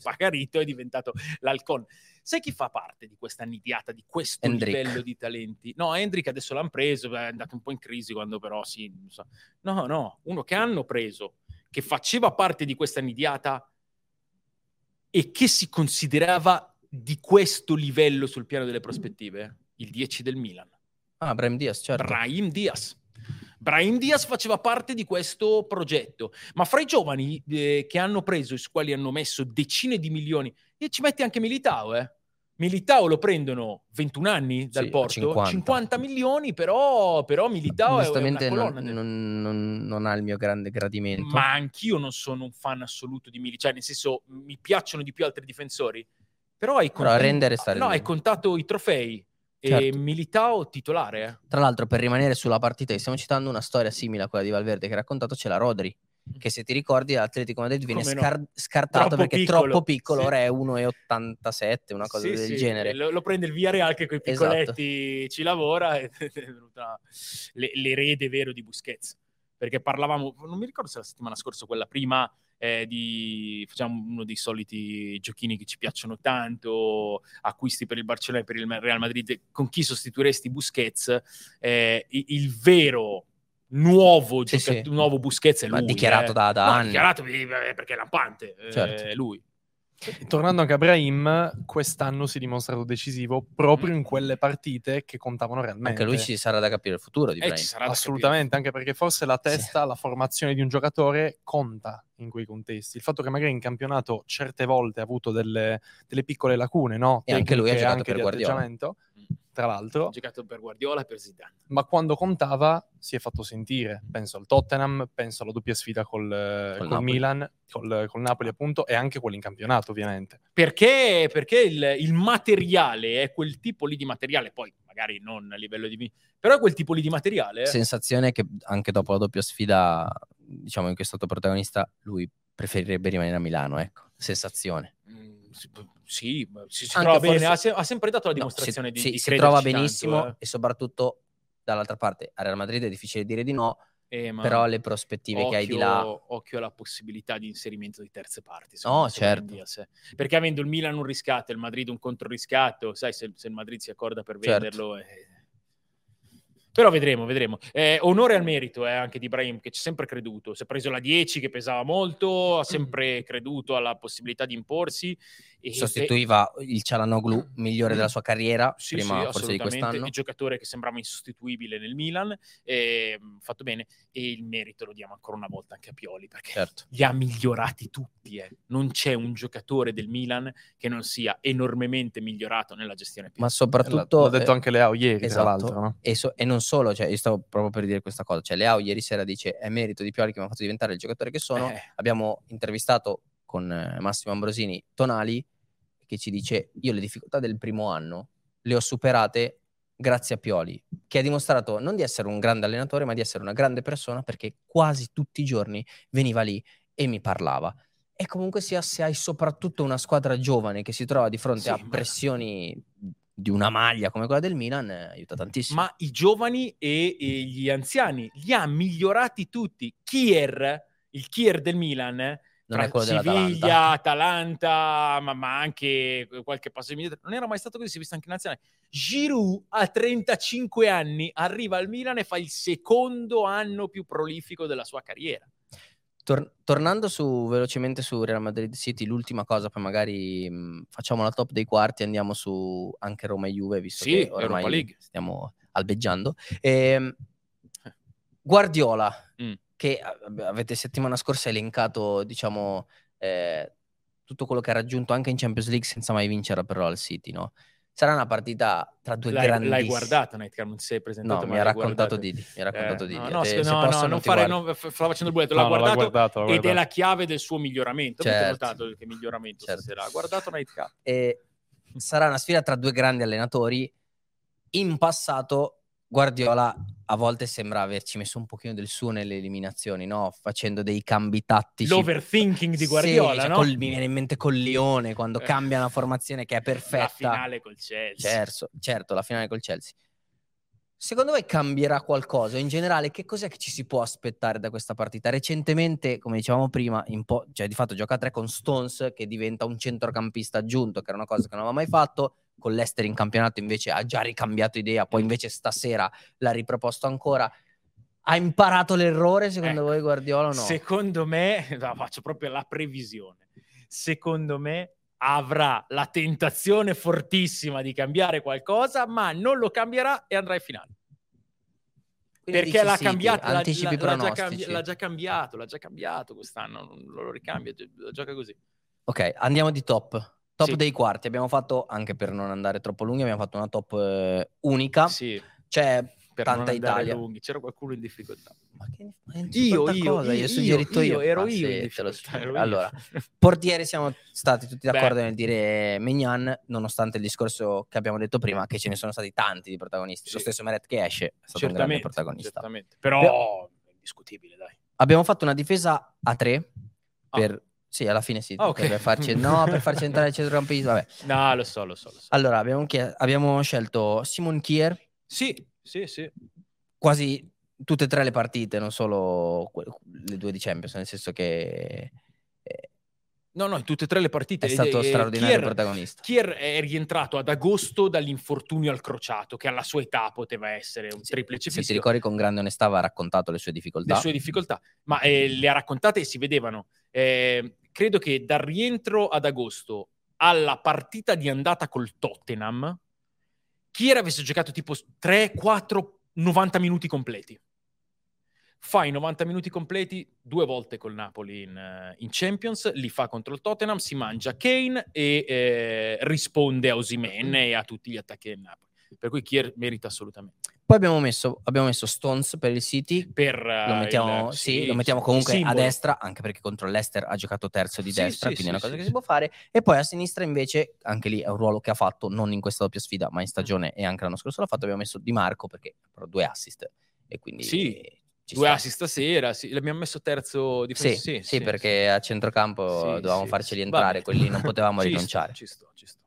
Pacarito è diventato l'Alcon. Sai chi fa parte di questa nidiata, di questo Hendrik. livello di talenti? No, Hendrik adesso l'hanno preso, è andato un po' in crisi quando però sì. non so. No, no, uno che hanno preso, che faceva parte di questa nidiata e che si considerava di questo livello sul piano delle prospettive, il 10 del Milan. Ah, Brahim Diaz, certo. Brahim Diaz. Brahim Diaz faceva parte di questo progetto, ma fra i giovani eh, che hanno preso, i quali hanno messo decine di milioni, e ci metti anche Militao, eh? Militao lo prendono 21 anni dal Sì, Porto, 50. 50 milioni, però, però Militao è una non, colonna. del- non- non- non ha il mio grande gradimento. Ma anch'io non sono un fan assoluto di Militao, cioè nel senso mi piacciono di più altri difensori, però hai Però a rendere sta no, hai contato i trofei e Certo. Militao titolare, eh? Tra l'altro, per rimanere sulla partita, stiamo citando una storia simile a quella di Valverde che hai raccontato, c'è la Rodri, che se ti ricordi l'Atletico Madrid viene no. scar- scartato Troppo perché è piccolo, troppo piccolo, sì. ora è 1,87, una cosa Sì, del sì, genere. Lo, lo prende il Villarreal che con i Esatto. piccoletti ci lavora *laughs* e è venuta le- l'erede vero di Busquets. Perché parlavamo, non mi ricordo se la settimana scorsa o quella prima, eh, di, facciamo uno dei soliti giochini che ci piacciono tanto, acquisti per il Barcellona e per il Real Madrid, con chi sostituiresti Busquets? Eh, il, vero nuovo, Sì, giocat- sì. nuovo Busquets è Ma lui. dichiarato eh. da- da No, anni. dichiarato eh, perché è lampante, eh, Certo. è lui. Tornando anche a Brahim, quest'anno si è dimostrato decisivo proprio in quelle partite che contavano realmente. Anche lui ci sarà da capire il futuro di Eh, Brahim. ci sarà da Assolutamente, anche perché forse la testa, la formazione di un giocatore conta in quei contesti. Il fatto che magari in campionato certe volte ha avuto delle, delle piccole lacune, no? E anche lui ha giocato anche per di Guardiola. Tra l'altro, Ha giocato per Guardiola e per Zidane. ma quando contava si è fatto sentire. Penso al Tottenham, penso alla doppia sfida col, col Napoli. Milan, col, col Napoli appunto, e anche quello in campionato ovviamente. Perché, perché il, il materiale è quel tipo lì di materiale, poi magari non a livello di... però è quel tipo lì di materiale. Sensazione che anche dopo la doppia sfida, diciamo in cui è stato protagonista, lui preferirebbe rimanere a Milano, ecco. Sensazione. Mm, sì, Sì, si, si trova forse- bene, ha, se- ha sempre dato la No, dimostrazione si, di, sì, si crederci trova tanto, benissimo eh. e soprattutto dall'altra parte a Real Madrid è difficile dire di no, Eh, però le prospettive che hai di là... occhio- Occhio alla possibilità di inserimento di terze parti. No, certo. Eh. Perché avendo il Milan un riscatto e il Madrid un controriscatto, sai, se, se il Madrid si accorda per Certo. venderlo... eh. Però vedremo, vedremo. Eh, onore al merito eh, anche di Ibrahim, che ci ha sempre creduto. Si è preso la 10, che pesava molto, ha sempre creduto alla possibilità di imporsi E- Sostituiva il Cialanoglu migliore della sua carriera, Sì, prima sì, forse di quest'anno. Il giocatore che sembrava insostituibile nel Milan, ehm, fatto bene, e il merito lo diamo ancora una volta anche a Pioli, perché Certo. li ha migliorati tutti. eh. Non c'è un giocatore del Milan che non sia enormemente migliorato nella gestione Ma soprattutto... L'ha detto eh, anche Leao ieri, esatto. tra l'altro. no? E, so- e non solo, cioè, io stavo proprio per dire questa cosa. Cioè, Leao ieri sera dice: È merito di Pioli che mi ha fatto diventare il giocatore che sono. Eh, Abbiamo intervistato con eh, Massimo Ambrosini Tonali, che ci dice: Io le difficoltà del primo anno le ho superate grazie a Pioli, che ha dimostrato non di essere un grande allenatore, ma di essere una grande persona perché quasi tutti i giorni veniva lì e mi parlava. E comunque sia, se hai soprattutto una squadra giovane che si trova di fronte Sì, a ma- pressioni di una maglia come quella del Milan, eh, aiuta tantissimo. ma i giovani e, e gli anziani li ha migliorati tutti. Kier, il Kier del Milan, non tra è quello Siviglia, dell'Atalanta. Atalanta, ma, ma anche qualche passo indietro. Non era mai stato così, si è visto anche in nazionale. Giroud a 35 anni arriva al Milan e fa il secondo anno più prolifico della sua carriera. Tor- tornando su, velocemente su Real Madrid City, l'ultima cosa, poi magari mh, facciamo la top dei quarti, andiamo su anche Roma e Juve, visto Sì, che ormai stiamo albeggiando. Ehm, Guardiola, Mm. Che eh, avete settimana scorsa elencato, diciamo, eh, tutto quello che ha raggiunto anche in Champions League senza mai vincere però al City, no? Sarà una partita tra due L'hai, grandi. l'hai guardata, Nightcar? Non ti sei presentato, No, ma mi ha raccontato. Didi. Mi ha raccontato Eh, Didi. no, no, se- no, posso, no, non ti fare, no, stavo facendo il bulletto, No, l'ha no, l'ha guardato guardato, l'ha ed è guardato. la chiave del suo miglioramento. Avete Certo. notato che miglioramento Certo. stasera? Ha guardato Nightcar. E sarà una sfida tra due grandi allenatori. In passato Guardiola a volte sembra averci messo un pochino del suo nelle eliminazioni, no? Facendo dei cambi tattici. L'overthinking di Sì, Guardiola, cioè, no? col- mi viene in mente col Lione quando Eh. cambia una formazione che è La perfetta. finale col Chelsea. Certo, certo, la finale col Chelsea. Secondo voi cambierà qualcosa? In generale, che cos'è che ci si può aspettare da questa partita? Recentemente, come dicevamo prima, po- cioè di fatto gioca a tre con Stones che diventa un centrocampista aggiunto, che era una cosa che non aveva mai fatto. Con l'Ester in campionato invece ha già ricambiato idea, poi invece stasera l'ha riproposto ancora. Ha imparato l'errore secondo Ecco, voi Guardiola o no? Secondo me, no, faccio proprio la previsione. Secondo me avrà la tentazione fortissima di cambiare qualcosa, ma non lo cambierà e andrà in finale. Quindi Perché l'ha sì, cambiato, l'ha, l'ha- l'ha già cambi- l'ha già cambiato, l'ha già cambiato quest'anno, non lo ricambia, gi- gioca così. Ok, andiamo di top. Top Sì. dei quarti. Abbiamo fatto, anche per non andare troppo lunghi, abbiamo fatto una top eh, unica. Sì, C'è per tanta Italia. lunghi. C'era qualcuno in difficoltà. Ma che in Io, io, cosa? io, Io ho suggerito io. ero Ah, io sì, ero io. Allora, portiere siamo stati tutti Beh. d'accordo nel dire Mignan, nonostante il discorso che abbiamo detto prima, che ce ne sono stati tanti di protagonisti. Sì. Lo stesso Meret che esce è stato un grande certamente, protagonista. certamente. Però è indiscutibile, dai. Abbiamo fatto una difesa a tre Ah. per... Sì, alla fine sì, Ah, ok. per farci... No, per farci *laughs* entrare il centrocampista, vabbè. No, lo so, lo so, lo so. Allora, abbiamo, chie- abbiamo scelto Simon Kier, Sì, sì, sì. quasi tutte e tre le partite, non solo que- le due di Champions, nel senso che eh, No, no, in tutte e tre le partite. è stato straordinario Kier- protagonista. Kier è rientrato ad agosto dall'infortunio al crociato, che alla sua età poteva essere un Sì, triplice Se ti fischio. ricordi, con grande onestà aveva raccontato le sue difficoltà. le sue difficoltà, ma eh, le ha raccontate e si vedevano. Eh, credo che dal rientro ad agosto alla partita di andata col Tottenham, Kier avesse giocato tipo 3, 4, 90 minuti completi. Fa i 90 minuti completi due volte col Napoli in, eh, in Champions, li fa contro il Tottenham, si mangia Kane e eh, risponde a Osimene e a tutti gli attacchi del Napoli. Per cui Kier merita assolutamente. Poi abbiamo messo, abbiamo messo Stones per il City. Per, Lo eh, mettiamo, il- sì, lo mettiamo comunque a destra, anche perché contro l'Ester ha giocato terzo di Sì, destra, sì, quindi è una sì, cosa sì, che sì. si può fare. E poi a sinistra invece, anche lì è un ruolo che ha fatto, non in questa doppia sfida, ma in stagione e anche l'anno scorso l'ha fatto, abbiamo messo Di Marco perché però due assist e quindi Sì, Due assist stasera, sì, l'abbiamo messo terzo Sì, difensore. sì, perché a centrocampo Sì, dovevamo sì, farceli sì. entrare, quelli non *laughs* potevamo Ci rinunciare. Ci sto, ci sto.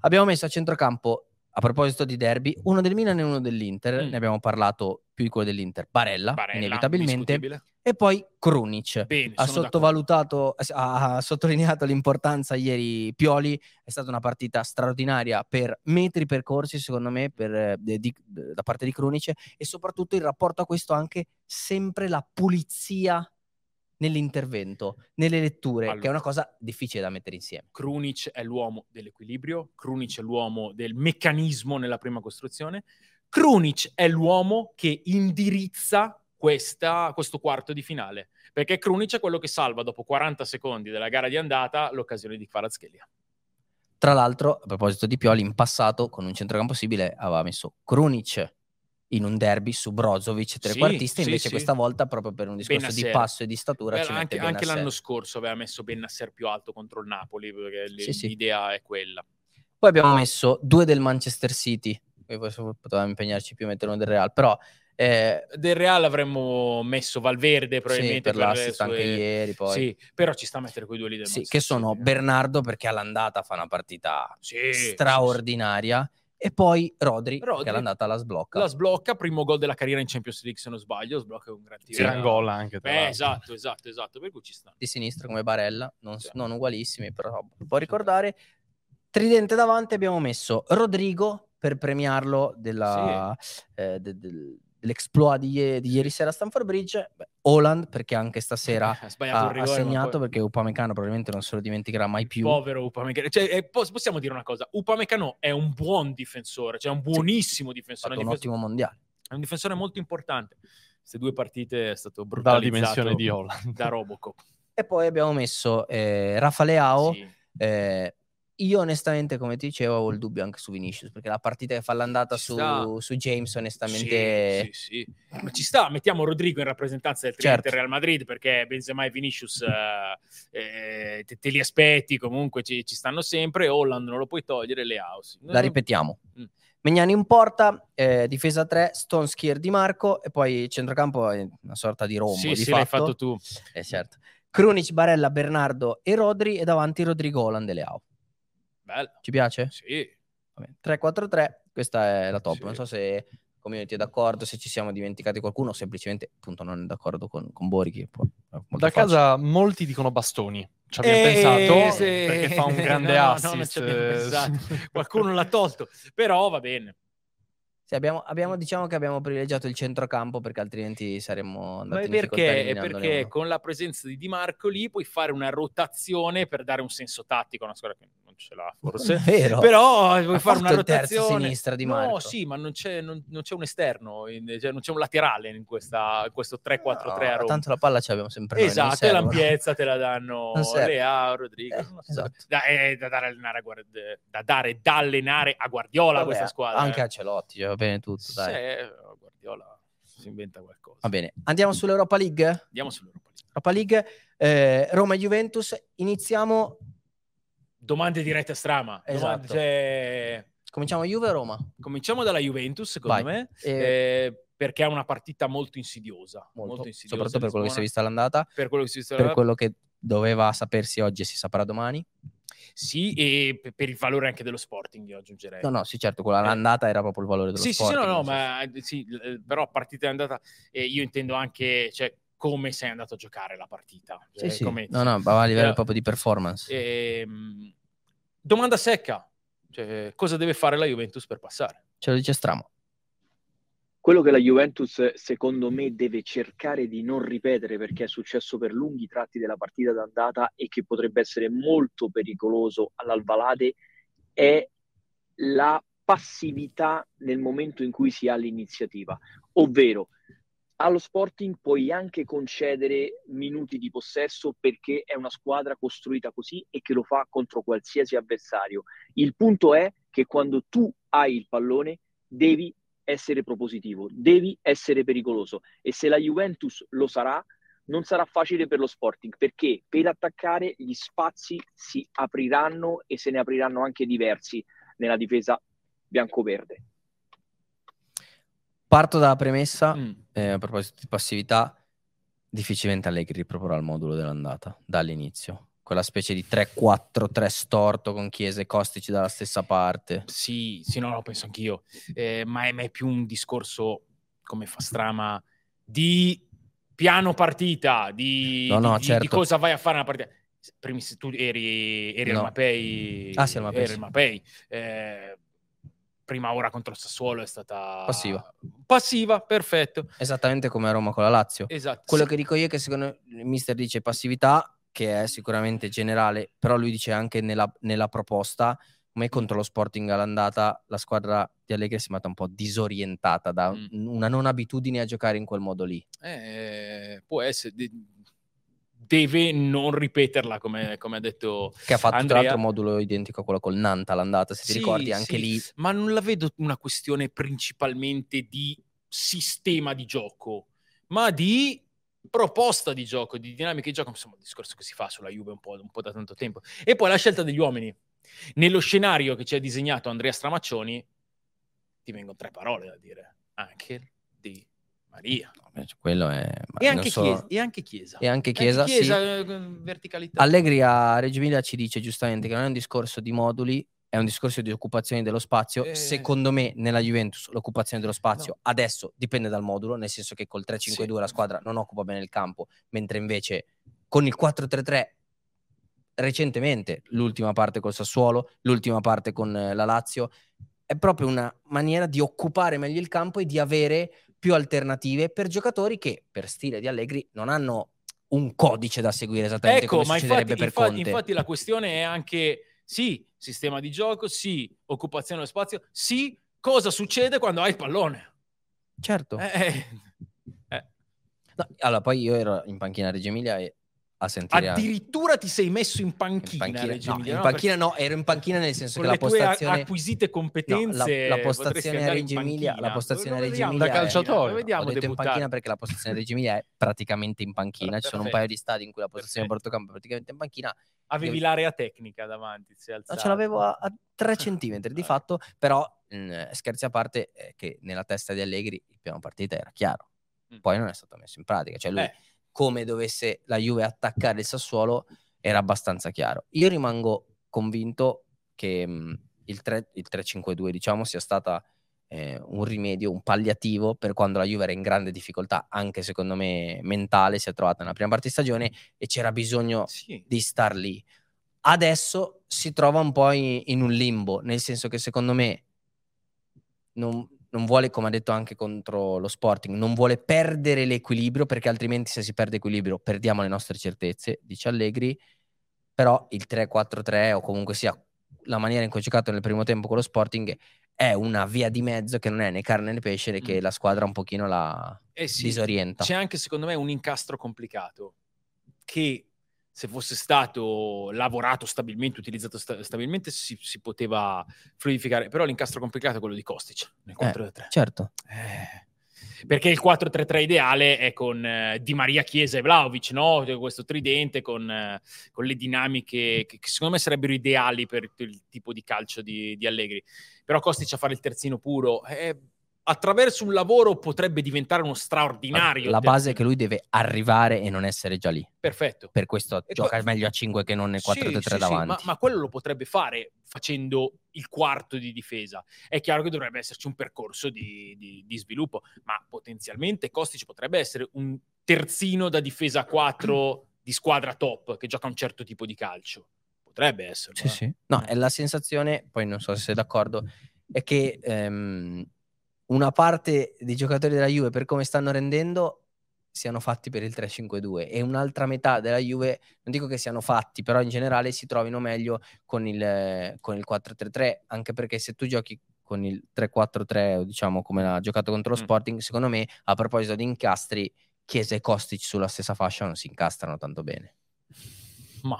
Abbiamo messo a centrocampo, a proposito di derby, uno del Milan e uno dell'Inter, Mm. ne abbiamo parlato più di quello dell'Inter, Barella, Barella, inevitabilmente, e poi Krunic. Bene, ha sottovalutato, ha ha sottolineato l'importanza ieri Pioli, è stata una partita straordinaria per metri percorsi secondo me per, eh, di- di- da parte di Krunic. E soprattutto il rapporto a questo anche sempre la pulizia nell'intervento, nelle letture, Allora. che è una cosa difficile da mettere insieme. Krunic è l'uomo dell'equilibrio, Krunic è l'uomo del meccanismo nella prima costruzione, Krunic è l'uomo che indirizza questa- questo quarto di finale, perché Krunic è quello che salva dopo 40 secondi della gara di andata l'occasione di Kvaratskhelia. Tra l'altro, a proposito di Pioli, in passato con un centrocampo possibile aveva messo Krunic in un derby su Brozovic trequartista, sì, invece sì. questa volta proprio per un discorso di Bennacer. passo e di statura Beh, ci mette anche, anche l'anno scorso aveva messo Bennasser più alto contro il Napoli, perché Sì, sì. l'idea è quella. Poi abbiamo messo due del Manchester City, potevamo impegnarci più a mettere uno del Real, però eh, Del Real avremmo messo Valverde sì, probabilmente per l'assist le anche sue- ieri poi. Sì, però ci sta a mettere quei due lì del Sì, che sono eh. Bernardo perché all'andata fa una partita Sì, sì, sì. straordinaria e poi Rodri, Rodri. che all'andata la sblocca. La sblocca, primo gol della carriera in Champions League se non sbaglio, sblocca un gran tiro. Gran gol anche. tra Beh, esatto, esatto, esatto, per cui ci sta. di sinistra come Barella, non, Sì. non ugualissimi, però può ricordare. Tridente davanti abbiamo messo Rodrigo per premiarlo della, eh, de- del- dell'exploit di, di ieri sera a Stamford Bridge. Beh, Holland perché anche stasera *laughs* ha rigore, ha segnato poi- perché Upamecano probabilmente non se lo dimenticherà mai più. Povero Upamecano. Cioè, eh, pos- possiamo dire una cosa, Upamecano è un buon difensore, cioè un buonissimo Ha difensore, fatto un, un difensore ottimo mondiale. è un difensore molto importante. Queste due partite è stato Dalla brutalizzato dimensione di Holland. da Robocop. E poi abbiamo messo eh, Rafa Leao. Sì. Eh, io onestamente, come ti dicevo, avevo il dubbio anche su Vinicius, perché la partita che fa l'andata su, su James onestamente... Sì, sì, sì. Ma ci sta, mettiamo Rodrigo in rappresentanza del tridente Certo. Real Madrid perché Benzema e Vinicius eh, eh, te, te li aspetti, comunque ci, ci stanno sempre. Holland non lo puoi togliere, Leao. sì. La ripetiamo. Mm. Megnani in porta, eh, difesa 3, Stoneskier Di Marco e poi centrocampo è una sorta di rombo Sì, di sì, fatto. l'hai fatto tu. Eh, certo. Krunic, Barella, Bernardo e Rodri e davanti Rodrigo Holland e Leao. Bello. Ci piace? Sì. Vabbè, 3-4-3, questa è la top. Sì. Non so se community è d'accordo, se ci siamo dimenticati qualcuno o semplicemente appunto non è d'accordo con, con Bori che Da facile. casa molti dicono bastoni. Ci abbiamo Eh, pensato sì. perché fa un *laughs* grande No, no, assist. non ci abbiamo pensato. *laughs* Qualcuno l'ha tolto, però va bene. Sì, abbiamo, abbiamo- diciamo che abbiamo privilegiato il centrocampo perché altrimenti saremmo Ma andati difficoltà perché, perché con la presenza di Di Marco lì puoi fare una rotazione per dare un senso tattico a una squadra che non ce l'ha forse. Vero. Però vuoi fare una rotazione. sinistra Di no, Marco. sì, ma non c'è, non- non c'è un esterno, in- cioè non c'è un laterale in, questa, in questo 3-4-3 a No, Roma. tanto la palla ce l'abbiamo sempre noi, Esatto, servono. l'ampiezza te la danno. *laughs* Leao, Rodrigo. Eh, esatto. da, è da dare, allenare a da dare da allenare a Guardiola Vabbè, questa squadra. Anche eh. a Celotti, cioè, va bene tutto, dai. Sì, Guardiola si inventa qualcosa. Va bene, andiamo sull'Europa League? Andiamo sull'Europa League. Europa League, eh, Roma e Juventus, iniziamo, Domande dirette a strama. Domande- Esatto. cioè, cominciamo Juve o Roma? cominciamo dalla Juventus, secondo Vai. me, Eh, eh, perché è una partita molto insidiosa. Molto, molto, insidiosa. soprattutto per quello che si è vista all'andata, Per quello che si è visto per allora. quello che doveva sapersi oggi e si saprà domani. Sì, e pe- per il valore anche dello Sporting, io aggiungerei. No, no, sì, certo, quella Eh. all'andata era proprio il valore dello Sì, sì, sì, Sporting, no, no, ma eh, sì, eh, però partita è andata, eh, io intendo anche, cioè, come sei andato a giocare la partita. Cioè, Sì, sì. come- No, no, va a livello Però- proprio di performance. Ehm, domanda secca, cioè, cosa deve fare la Juventus per passare? Ce lo dice Stramo. Quello che la Juventus, secondo me, deve cercare di non ripetere perché è successo per lunghi tratti della partita d'andata e che potrebbe essere molto pericoloso all'Alvalade è la passività nel momento in cui si ha l'iniziativa. Ovvero, allo Sporting puoi anche concedere minuti di possesso perché è una squadra costruita così e che lo fa contro qualsiasi avversario. Il punto è che quando tu hai il pallone devi essere propositivo, devi essere pericoloso e se la Juventus lo sarà, non sarà facile per lo Sporting perché per attaccare gli spazi si apriranno e se ne apriranno anche diversi nella difesa bianco-verde. Parto dalla premessa, Mm. Eh, a proposito di passività, difficilmente Allegri riproporrà il modulo dell'andata dall'inizio. Quella specie di 3-4-3 storto con Chiesa e Costici dalla stessa parte. Sì, sì, no, no, penso anch'io, Eh, ma, è, ma è più un discorso, come fa Strama, di piano partita, di, No, no, di- certo. di cosa vai a fare nella partita. Primi, tu eri, eri No. al Mapei, Ah, sì, al Mapei, eri al Mapei. Eh, prima ora contro il Sassuolo è stata Passiva. Passiva, perfetto. Esattamente come a Roma con la Lazio. Esatto. Quello Sì. che dico io è che secondo il mister dice passività, che è sicuramente generale, però lui dice anche nella, nella proposta, come contro lo Sporting all'andata, la squadra di Allegri è sembrata un po' disorientata da Mm. una non abitudine a giocare in quel modo lì. Eh, può essere. De- Deve non ripeterla, come, come ha detto Che ha fatto tra Andrea. l'altro un modulo identico a quello col Nanta all'andata, se ti Sì, ricordi, anche sì, lì Ma non la vedo una questione principalmente di sistema di gioco, ma di proposta di gioco, di dinamica di gioco. Insomma, il discorso che si fa sulla Juve un po', un po' da tanto tempo. E poi la scelta degli uomini. Nello scenario che ci ha disegnato Andrea Stramaccioni, ti vengono tre parole da dire. Anche di Maria. Cioè, quello è... E anche, so- chiesa, e anche Chiesa. E anche Chiesa, sì. eh, verticalità. Allegri a Reggio Emilia ci dice giustamente che non è un discorso di moduli, è un discorso di occupazione dello spazio. Eh. Secondo me, nella Juventus l'occupazione dello spazio No. adesso dipende dal modulo, nel senso che col 3-5-2 Sì. la squadra non occupa bene il campo, mentre invece con il 4-3-3 recentemente, l'ultima parte col Sassuolo, l'ultima parte con eh, la Lazio, è proprio una maniera di occupare meglio il campo e di avere più alternative per giocatori che per stile di Allegri non hanno un codice da seguire esattamente Ecco, come ma infatti, per infatti, infatti la *laughs* questione è anche sì, sistema di gioco, sì, occupazione dello spazio, sì, cosa succede quando hai il pallone? Certo. Eh, eh, No, allora, poi io ero in panchina a Reggio Emilia e a sentire addirittura ti sei messo in in panchina, panchina, Reggio no, in no? panchina no, ero in panchina nel senso che la tue postazione acquisite No, competenze la, la potresti postazione a in Reggio Emilia, la panchina. postazione a Reggio Emilia Da è- calciatore. lo vediamo ho detto in panchina perché la postazione a Reggio Emilia è praticamente in panchina, ci sono un paio di stadi in cui la postazione Perfetto. Portocampo è praticamente in panchina, Avevi l'area tecnica davanti, si è no, ce l'avevo a, a 3 centimetri di Eh. fatto, però mh, scherzi a parte è che nella testa di Allegri il piano partita era chiaro, Mm. poi non è stato messo in pratica, cioè lui Eh, come dovesse la Juve attaccare il Sassuolo era abbastanza chiaro. Io rimango convinto che mh, il, 3 il 3-5-2 diciamo sia stata eh, un rimedio, un palliativo per quando la Juve era in grande difficoltà, anche secondo me mentale, si è trovata nella prima parte di stagione e c'era bisogno sì. di star lì. Adesso si trova un po' in, in un limbo, nel senso che secondo me non, non vuole, come ha detto anche contro lo Sporting, non vuole perdere l'equilibrio perché altrimenti se si perde equilibrio perdiamo le nostre certezze, dice Allegri, però il 3-4-3 o comunque sia la maniera in cui ha giocato nel primo tempo con lo Sporting è una via di mezzo che non è né carne né pesce e che Mm. la squadra un pochino la Eh sì, disorienta. C'è anche secondo me un incastro complicato che se fosse stato lavorato stabilmente, utilizzato sta- stabilmente, si, si poteva fluidificare. Però l'incastro complicato è quello di Kostic nel 4-3. Certo. Eh, perché il 4-3-3 ideale è con eh, Di Maria, Chiesa e Vlaovic, no? Cioè, Questo tridente con, eh, con le dinamiche che, che secondo me sarebbero ideali per il tipo di calcio di, di Allegri. Però Kostic a fare il terzino puro, eh, attraverso un lavoro potrebbe diventare uno straordinario. La base è che lui deve arrivare e non essere già lì. Perfetto. Per questo E gioca poi- meglio a 5 che non nel 4-3-3 Sì, sì, sì, davanti. ma, ma quello lo potrebbe fare facendo il quarto di difesa. È chiaro che dovrebbe esserci un percorso di, di- di sviluppo, ma potenzialmente Kostic potrebbe essere un terzino da difesa 4 di squadra top che gioca un certo tipo di calcio. Potrebbe essere. Sì, sì. No, è la sensazione, poi non so se sei d'accordo, è che ehm, una parte dei giocatori della Juve, per come stanno rendendo, siano fatti per il 3-5-2 e un'altra metà della Juve, non dico che siano fatti, però in generale si trovino meglio con il, con il 4-3-3, anche perché se tu giochi con il 3-4-3, diciamo come l'ha giocato contro lo Mm. Sporting, secondo me, a proposito di incastri, Chiesa e Kostic sulla stessa fascia non si incastrano tanto bene, Ma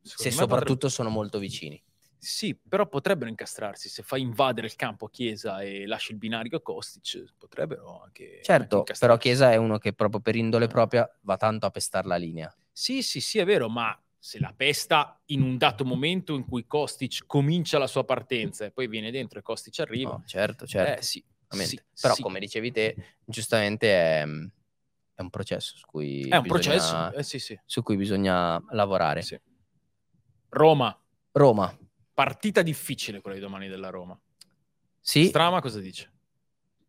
se soprattutto sono molto vicini. Sì, però potrebbero incastrarsi. Se fai invadere il campo a Chiesa e lasci il binario a Kostic, potrebbero anche. anche Certo, incastrarsi. però Chiesa è uno che proprio per indole Eh. propria va tanto a pestare la linea. Sì, sì, sì, è vero, ma se la pesta in un dato momento in cui Kostic comincia la sua partenza e poi viene dentro e Kostic arriva, No, certo, certo. eh, sì, sì, però sì. come dicevi te, giustamente è, è un processo su cui, è un bisogna, processo, eh, sì, sì, su cui bisogna lavorare. Roma, Roma, partita difficile quella di domani della Roma. sì, Strama cosa dice?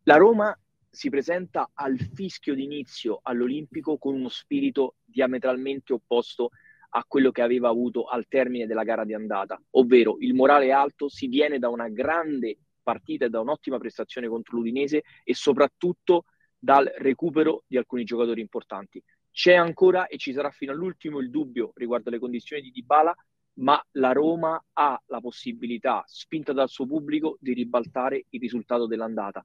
La Roma si presenta al fischio d'inizio all'Olimpico con uno spirito diametralmente opposto a quello che aveva avuto al termine della gara di andata, ovvero il morale alto si viene da una grande partita e da un'ottima prestazione contro l'Udinese e soprattutto dal recupero di alcuni giocatori importanti. C'è ancora e ci sarà fino all'ultimo il dubbio riguardo alle condizioni di Dybala, ma la Roma ha la possibilità, spinta dal suo pubblico, di ribaltare il risultato dell'andata.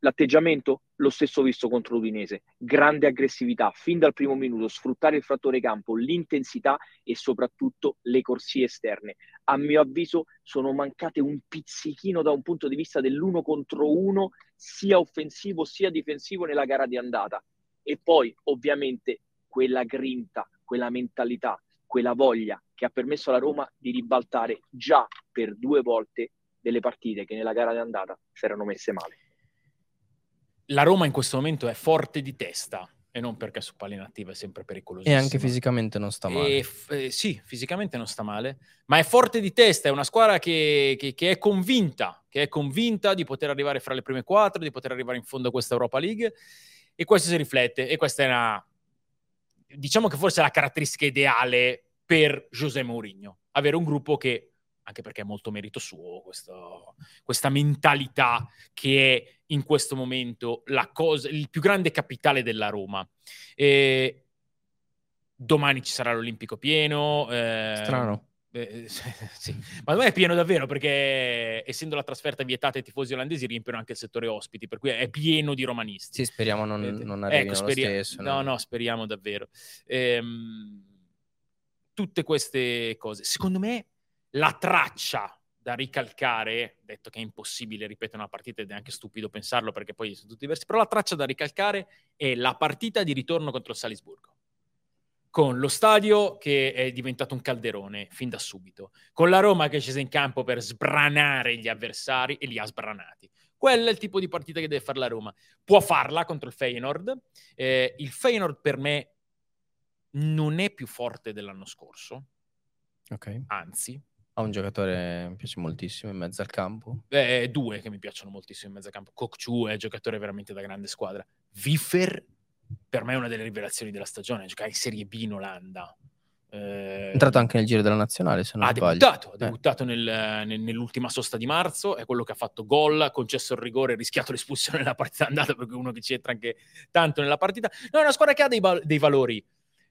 L'atteggiamento lo stesso visto contro l'Udinese, grande aggressività fin dal primo minuto, sfruttare il fattore campo, l'intensità e soprattutto le corsie esterne. A mio avviso sono mancate un pizzichino da un punto di vista dell'uno contro uno, sia offensivo sia difensivo nella gara di andata. E poi ovviamente quella grinta, quella mentalità, quella voglia che ha permesso alla Roma di ribaltare già per due volte delle partite che nella gara di andata si erano messe male la Roma in questo momento è forte di testa e non perché su palla inattiva è sempre pericoloso. E anche fisicamente non sta male. E, eh, sì, fisicamente non sta male, ma è forte di testa, è una squadra che, che, che, è convinta, che è convinta di poter arrivare fra le prime quattro, di poter arrivare in fondo a questa Europa League e questo si riflette e questa è una diciamo che forse è la caratteristica ideale per José Mourinho, avere un gruppo che anche perché è molto merito suo questo, questa mentalità che è in questo momento cosa, il più grande capitale della Roma. E domani ci sarà l'Olimpico pieno. Eh, Strano. Eh, *laughs* sì. Ma domani è pieno davvero perché essendo la trasferta vietata ai tifosi olandesi riempiono anche il settore ospiti, per cui è pieno di romanisti. Sì, speriamo non, eh, non arrivino ecco, speria- stesso. No, no, speriamo davvero. Ehm, tutte queste cose. Secondo me la traccia da ricalcare, detto che è impossibile ripetere una partita ed è anche stupido pensarlo perché poi sono tutti diversi, però la traccia da ricalcare è la partita di ritorno contro il Salisburgo. Con lo stadio che è diventato un calderone fin da subito, con la Roma che è scesa in campo per sbranare gli avversari e li ha sbranati. Quello è il tipo di partita che deve fare la Roma. Può farla contro il Feyenoord. Eh, il Feyenoord per me non è più forte dell'anno scorso. Okay. Anzi, ha un giocatore che mi piace moltissimo in mezzo al campo. Eh, due che mi piacciono moltissimo in mezzo al campo. Kokchu è giocatore veramente da grande squadra. Viffer per me è una delle rivelazioni della stagione, giocare in Serie B in Olanda. Eh, è entrato anche nel giro della nazionale, se non ha sbaglio. Debuttato, ha eh. debuttato nel, nel, nell'ultima sosta di marzo, è quello che ha fatto gol, ha concesso il rigore, ha rischiato l'espulsione *laughs* nella partita andata, perché uno che ci entra anche tanto nella partita. No, è una squadra che ha dei, dei valori,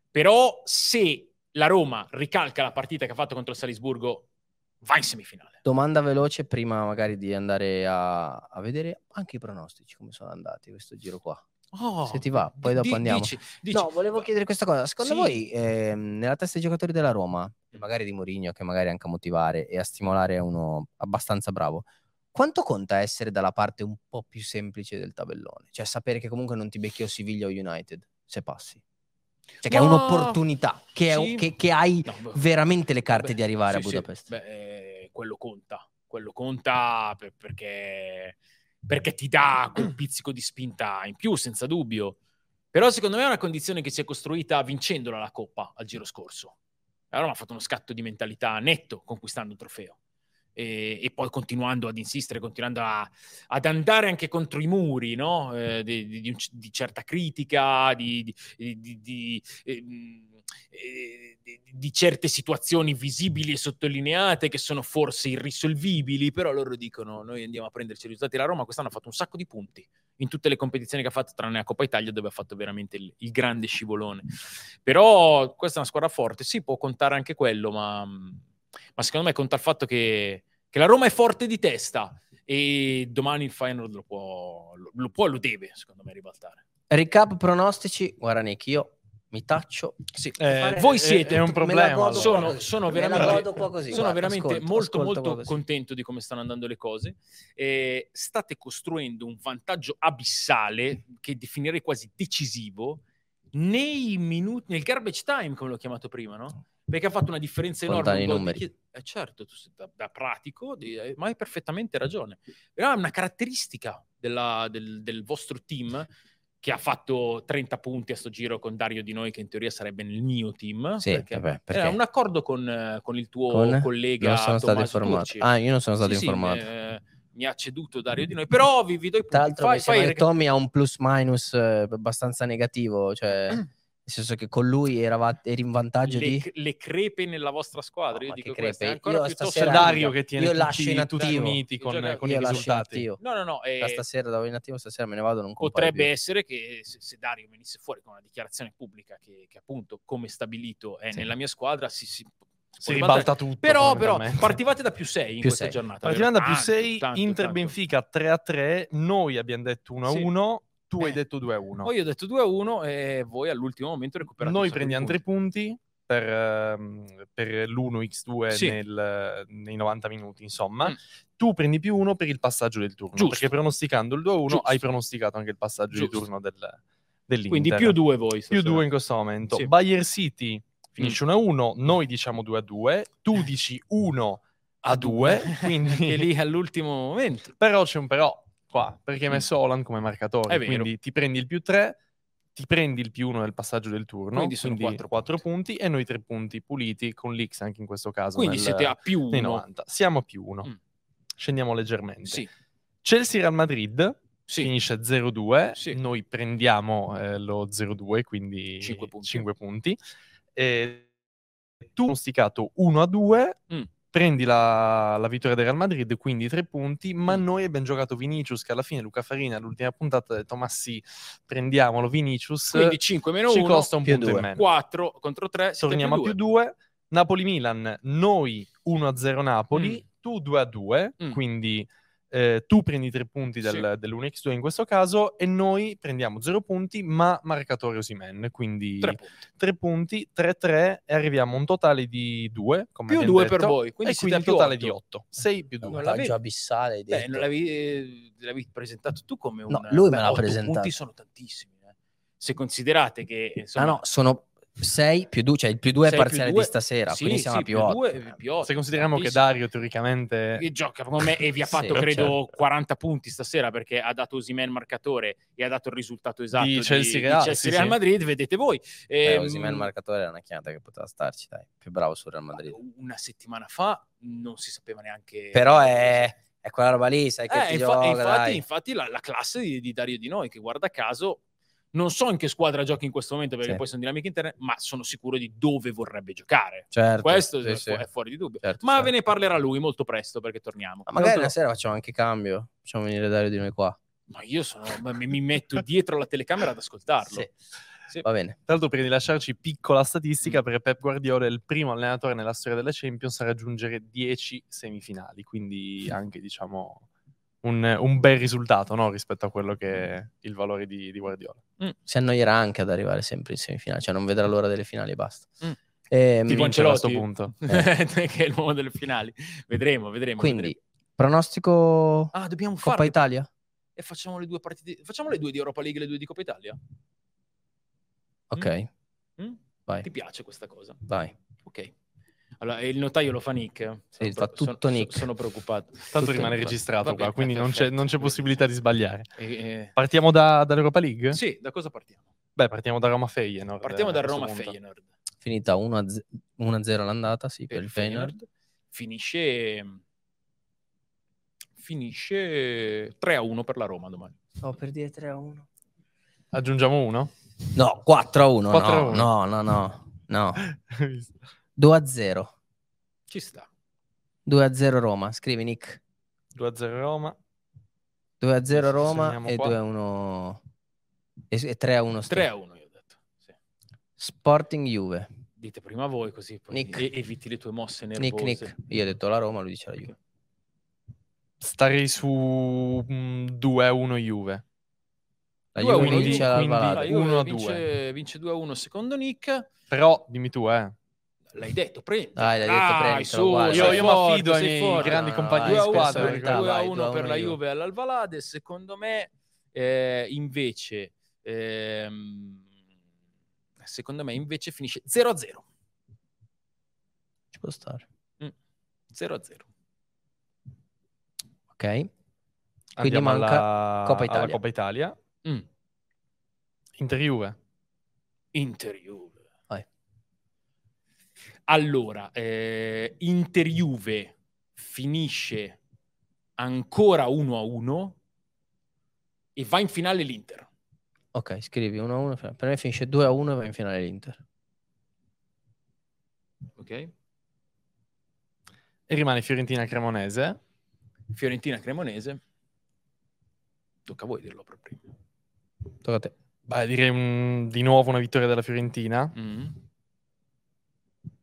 però se la Roma ricalca la partita che ha fatto contro il Salisburgo va in semifinale. Domanda veloce prima magari di andare a, a vedere anche i pronostici, come sono andati questo giro qua. Oh, Se ti va, poi dopo di, andiamo. Dici, dici. No, volevo chiedere questa cosa. Secondo sì. voi, eh, nella testa dei giocatori della Roma, e magari di Mourinho, che magari anche a motivare e a stimolare uno abbastanza bravo, quanto conta essere dalla parte un po' più semplice del tabellone? Cioè sapere che comunque non ti becchi o Siviglia o United, se passi. Cioè, che è un'opportunità, che, sì. che, che hai no, veramente le carte beh, di arrivare sì, a Budapest. Sì. Beh, eh, quello conta, quello conta per, perché, perché ti dà quel pizzico di spinta in più, senza dubbio. Però secondo me è una condizione che si è costruita vincendola la Coppa al giro scorso. Allora ha fatto uno scatto di mentalità netto conquistando un trofeo e, e, poi continuando ad insistere, continuando a, ad andare anche contro i muri no? eh, di, di, di, certa critica, di, ehm, eh, di, certe situazioni visibili e sottolineate che sono forse irrisolvibili, però loro dicono noi andiamo a prenderci i risultati. La Roma quest'anno ha fatto un sacco di punti in tutte le competizioni che ha fatto, tranne la Coppa Italia dove ha fatto veramente il, il grande scivolone. Però questa è una squadra forte, sì, può contare anche quello, ma ma secondo me conta il fatto che, che la Roma è forte di testa e domani il Feyenoord lo può, lo, lo può e lo deve, secondo me, ribaltare. Recap pronostici, guarda Nick, io mi taccio. Sì. Eh, voi siete è un problema. Sono, sono veramente, così, sono guarda, veramente ascolto, molto, ascolto molto contento di come stanno andando le cose. Eh, state costruendo un vantaggio abissale che definirei quasi decisivo nei minuti, nel garbage time, come l'ho chiamato prima, no? Perché ha fatto una differenza enorme. I numeri. Eh, certo, da, da pratico, di, eh, ma hai perfettamente ragione. Però è una caratteristica della, del, del, vostro team che ha fatto 30 punti a sto giro con Dario Di Noi, che in teoria sarebbe nel mio team. Sì, perché, vabbè, perché? Era un accordo con, con il tuo con? collega. Non sono stato informato. Ah, io non sono stato sì, informato. Sì, eh, mi ha ceduto Dario Di Noi, però vi, vi do i punti. Tra l'altro, fai, fai... Tommy ha un plus minus eh, abbastanza negativo, cioè... *clears throat* Nel senso che con lui erava- eri in vantaggio le, di... le crepe nella vostra squadra. No, Io dico questa è crepe? ancora Io piuttosto C'è stasera- Dario che tiene io tutti, lascio in tutti attivo. uniti con, Io con i io in risultati. No, no, no. eh, Da stasera davo in attivo, stasera me ne vado, non potrebbe più. essere che se, se Dario venisse fuori con una dichiarazione pubblica che, che appunto, come stabilito, è Sì. nella mia squadra, si, si, Si ribalta- tutto. Però, però, partivate da più 6 in Più questa sei. giornata. Partiamo vero? da più Tanto, 6, tanto, Inter tanto. Benfica 3 a 3, noi abbiamo detto 1 a Sì. 1, tu hai Eh. detto 2 a 1. Poi io ho detto 2 a 1 e voi all'ultimo momento recuperate Noi prendiamo 3 punti per, ehm, per l'1x2 Sì. nel- nei 90 minuti, insomma. Mm. Tu prendi più 1 per il passaggio del turno, Giusto. perché pronosticando il 2 a 1 Giusto. hai pronosticato anche il passaggio Giusto. di turno del, dell'Inter. Quindi più 2 voi. Più stasera. 2 in questo momento. Sì. Bayer City finisce 1 a 1, noi diciamo 2 a 2, tu dici 1 a 2, quindi... *laughs* e lì all'ultimo momento. Però c'è un però qua, perché hai Mm. messo Holland come marcatore, quindi ti prendi il più 3, ti prendi il più 1 nel passaggio del turno, Quindi sono quattro 4 punti. e noi 3 punti puliti con l'X anche in questo caso. Quindi nel- siete a più nei 1. 90. Siamo a più 1. Mm. Scendiamo leggermente. Sì, Chelsea-Real Madrid sì. finisce 0-2, Sì. noi prendiamo eh, lo 0-2, quindi Cinque punti. 5 punti. E tu hai pronosticato 1-2, Mm. Prendi la, la vittoria del Real Madrid, quindi 3 punti, ma noi abbiamo giocato Vinicius, che alla fine Luca Farina all'ultima puntata ha detto ma sì, prendiamolo Vinicius, Quindi 5 meno ci 1, costa un punto in due. meno. 4 contro 3. Torniamo a più 2. Napoli-Milan, noi 1-0 Napoli, Mm. tu 2-2, Mm. quindi eh, tu prendi 3 punti del, Sì. dell'1x2 in questo caso e noi prendiamo 0 punti, ma marcatore Osimen, quindi 3 punti. 3 punti, 3-3 e arriviamo a un totale di 2, come Più abbiamo 2 per voi, quindi e siete quindi più totale otto. di 8, 6 più 2. Non Vantaggio l'avevi- abissale. Beh, non l'avevi, eh, l'avevi presentato tu come un... No, lui me l'ha presentato. punti sono tantissimi. eh. Se considerate che... Ah Insomma, no, sono 6 più 2, cioè il più 2 è parziale due- di stasera, sì, quindi siamo sì, a più 8. due, più otto, Se consideriamo che tantissimo. Dario teoricamente... che gioca con me e vi ha *laughs* Sì, fatto certo. credo 40 punti stasera perché ha dato Osimen marcatore e ha dato il risultato esatto Di di, Chelsea di Real, Chelsea sì, Real sì. Madrid vedete voi Eh, Ehm, Osimhen marcatore era una chiamata che poteva starci, dai. Più bravo sul Real Madrid. una settimana fa non si sapeva neanche Però è, è quella roba lì, sai che Eh, ti infa- gioca, infatti, infatti la, la classe di, di Dario Di Noi che guarda caso non so in che squadra giochi in questo momento perché Sì. poi sono dinamiche interne ma sono sicuro di dove vorrebbe giocare Certo, questo sì, è, sì. fu- è fuori di dubbio Certo, ma certo. ve ne parlerà lui molto presto perché torniamo Ma magari una sera facciamo anche cambio. Facciamo venire Dario di noi qua. ma io sono, ma mi, metto dietro la telecamera ad ascoltarlo Sì. Sì. Va bene. Tra l'altro, per rilasciarci piccola statistica, Mm. perché Pep Guardiola è il primo allenatore nella storia della Champions a raggiungere 10 semifinali, quindi *laughs* anche, diciamo, un, un bel risultato no? rispetto a quello che è il valore di, di Guardiola. Si annoierà anche ad arrivare sempre in semifinale, cioè non vedrà l'ora delle finali e basta. Mm. Ti Tipo a Ancelotti? sto punto. *laughs* che è il uomo delle finali vedremo vedremo quindi, vedremo. pronostico ah dobbiamo Coppa farle Italia? e facciamo le due partite facciamo le due di Europa League e le due di Coppa Italia Ok, Mm? vai, ti piace questa cosa vai. ok allora il notaio lo fa Nick Sì, Sono fa pro- tutto sono, Nick. sono preoccupato Tanto Tutto rimane in- registrato Vabbè, qua, quindi non c'è, non c'è possibilità di sbagliare. E- Partiamo da- dall'Europa League? sì da cosa partiamo Beh, partiamo da Roma Feyenoord. partiamo eh, da questo Roma. Feyenoord Finita 1-0 1-0 l'andata, sì, per il Feyenoord. finisce finisce 3 a 1 per la Roma domani Stavo per dire 3-1. Aggiungiamo uno? No, 4-1, 4-1. no, no, no, no, *laughs* no. 2-0. ci sta 2-0 Roma, scrivi Nick. 2-0 Roma. 2-0 Roma Segniamo e qua. 2-1 e, e 3-1 Sti. 3 a 1 io ho detto sì. Sporting Juve. dite prima voi così poi Nick. e- eviti le tue mosse Nick nervose Nick. Io ho detto la Roma, lui dice la Juve. Starei su mm, 2-1 Juve. La 2 a Juve 1 vince quindi- all'Alvalade. La quindi- Juve 1 a vince, vince 2 a 1 secondo Nick Però dimmi tu, eh. L'hai detto prendi Dai, l'hai detto, prenditelo, su, guarda. Io- io mi affido ai miei grandi compagni di 2 a 1, squadra. personalità, perché- 2 a vai, 1 2 a per 1 la Juve. All'Alvalade secondo me eh, invece ehm, secondo me invece finisce 0 a 0 Ci può stare. 0 a 0 Ok. Quindi Andiamo manca alla, Coppa alla Italia. Coppa Italia. Mm. Inter Juve. Inter Juve. Allora eh, Inter Juve finisce ancora 1 a 1 e va in finale l'Inter Ok, scrivi 1-1. Per me finisce 2-1 e va in finale l'Inter. Ok? E rimane Fiorentina-Cremonese. Fiorentina-Cremonese. Tocca a voi dirlo per primo. Tocca a te. Beh, direi un- di nuovo una vittoria della Fiorentina. Mm.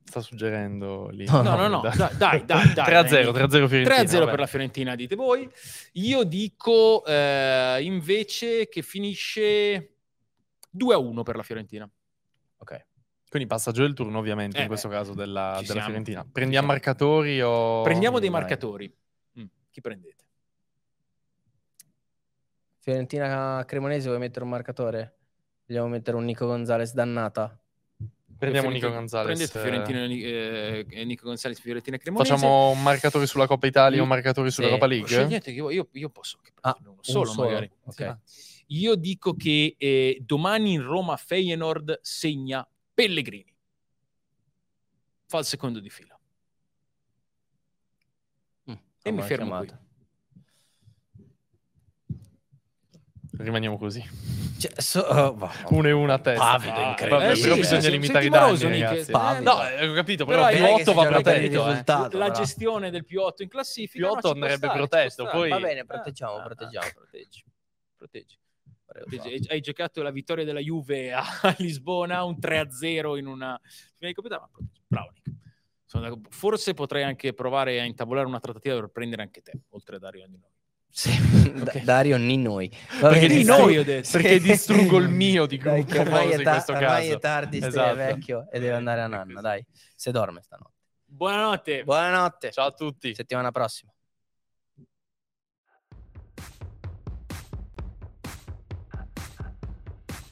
Sta suggerendo lì. No, No, no, no, *laughs* Dai. dai, dai, dai. *laughs* dai 3-0, dai. 3-0 Fiorentina. 3-0 vabbè. per la Fiorentina, dite voi. Io dico eh, invece che finisce 2-1 per la Fiorentina. Ok. Quindi passaggio del turno, ovviamente, Eh, in questo caso della, della. Fiorentina. Prendiamo marcatori o... Prendiamo dei marcatori. Mm, Chi prendete? Fiorentina Cremonese vuoi mettere un marcatore? Vogliamo mettere un Nico Gonzalez dannata? Prendiamo Nico Gonzalez. Prendete Fiorentina, eh, eh, Nico Gonzalez, Fiorentina Cremonese. Facciamo un marcatore sulla Coppa Italia e un marcatore sì. sull'Europa League? Scegliete che io, io, io posso Ah, uno solo, solo. magari. Ok. Sì. Io dico che eh, domani in Roma Feyenoord segna Pellegrini. Fa il secondo di fila. Mm, E mi fermo chiamata. Rimaniamo così. Cioè, so- oh, va- Uno e uno a testa. Pavido, Ah, incredibile. vabbè, Eh, però sì, bisogna sì, limitare i danni. Pavido. No, eh, ho capito, Però però più direi che 8 si va protetto. eh. risultato. la bravo. gestione del più 8 in classifica Più no, otto ci può andrebbe stare, protetto, poi- Va bene, Ah, proteggiamo, ah, proteggiamo. proteggi, proteggi. Hai, giocato la vittoria della Juve a *laughs* Lisbona, un 3-0 in una. Bravo Nick. Forse potrei anche provare a intavolare una trattativa per prendere anche te, oltre a Dario Di noi. Sì, *laughs* Da- Ok. Dario, ni noi. Va Perché di dai. noi ho detto. Perché distruggo il mio di *laughs* Dai, gruppo che ormai, è in ta- questo ormai è tardi, stai Esatto. vecchio e deve andare a nanna, dai. Se dorme stanotte. Buonanotte. Buonanotte. Ciao a tutti. Settimana prossima.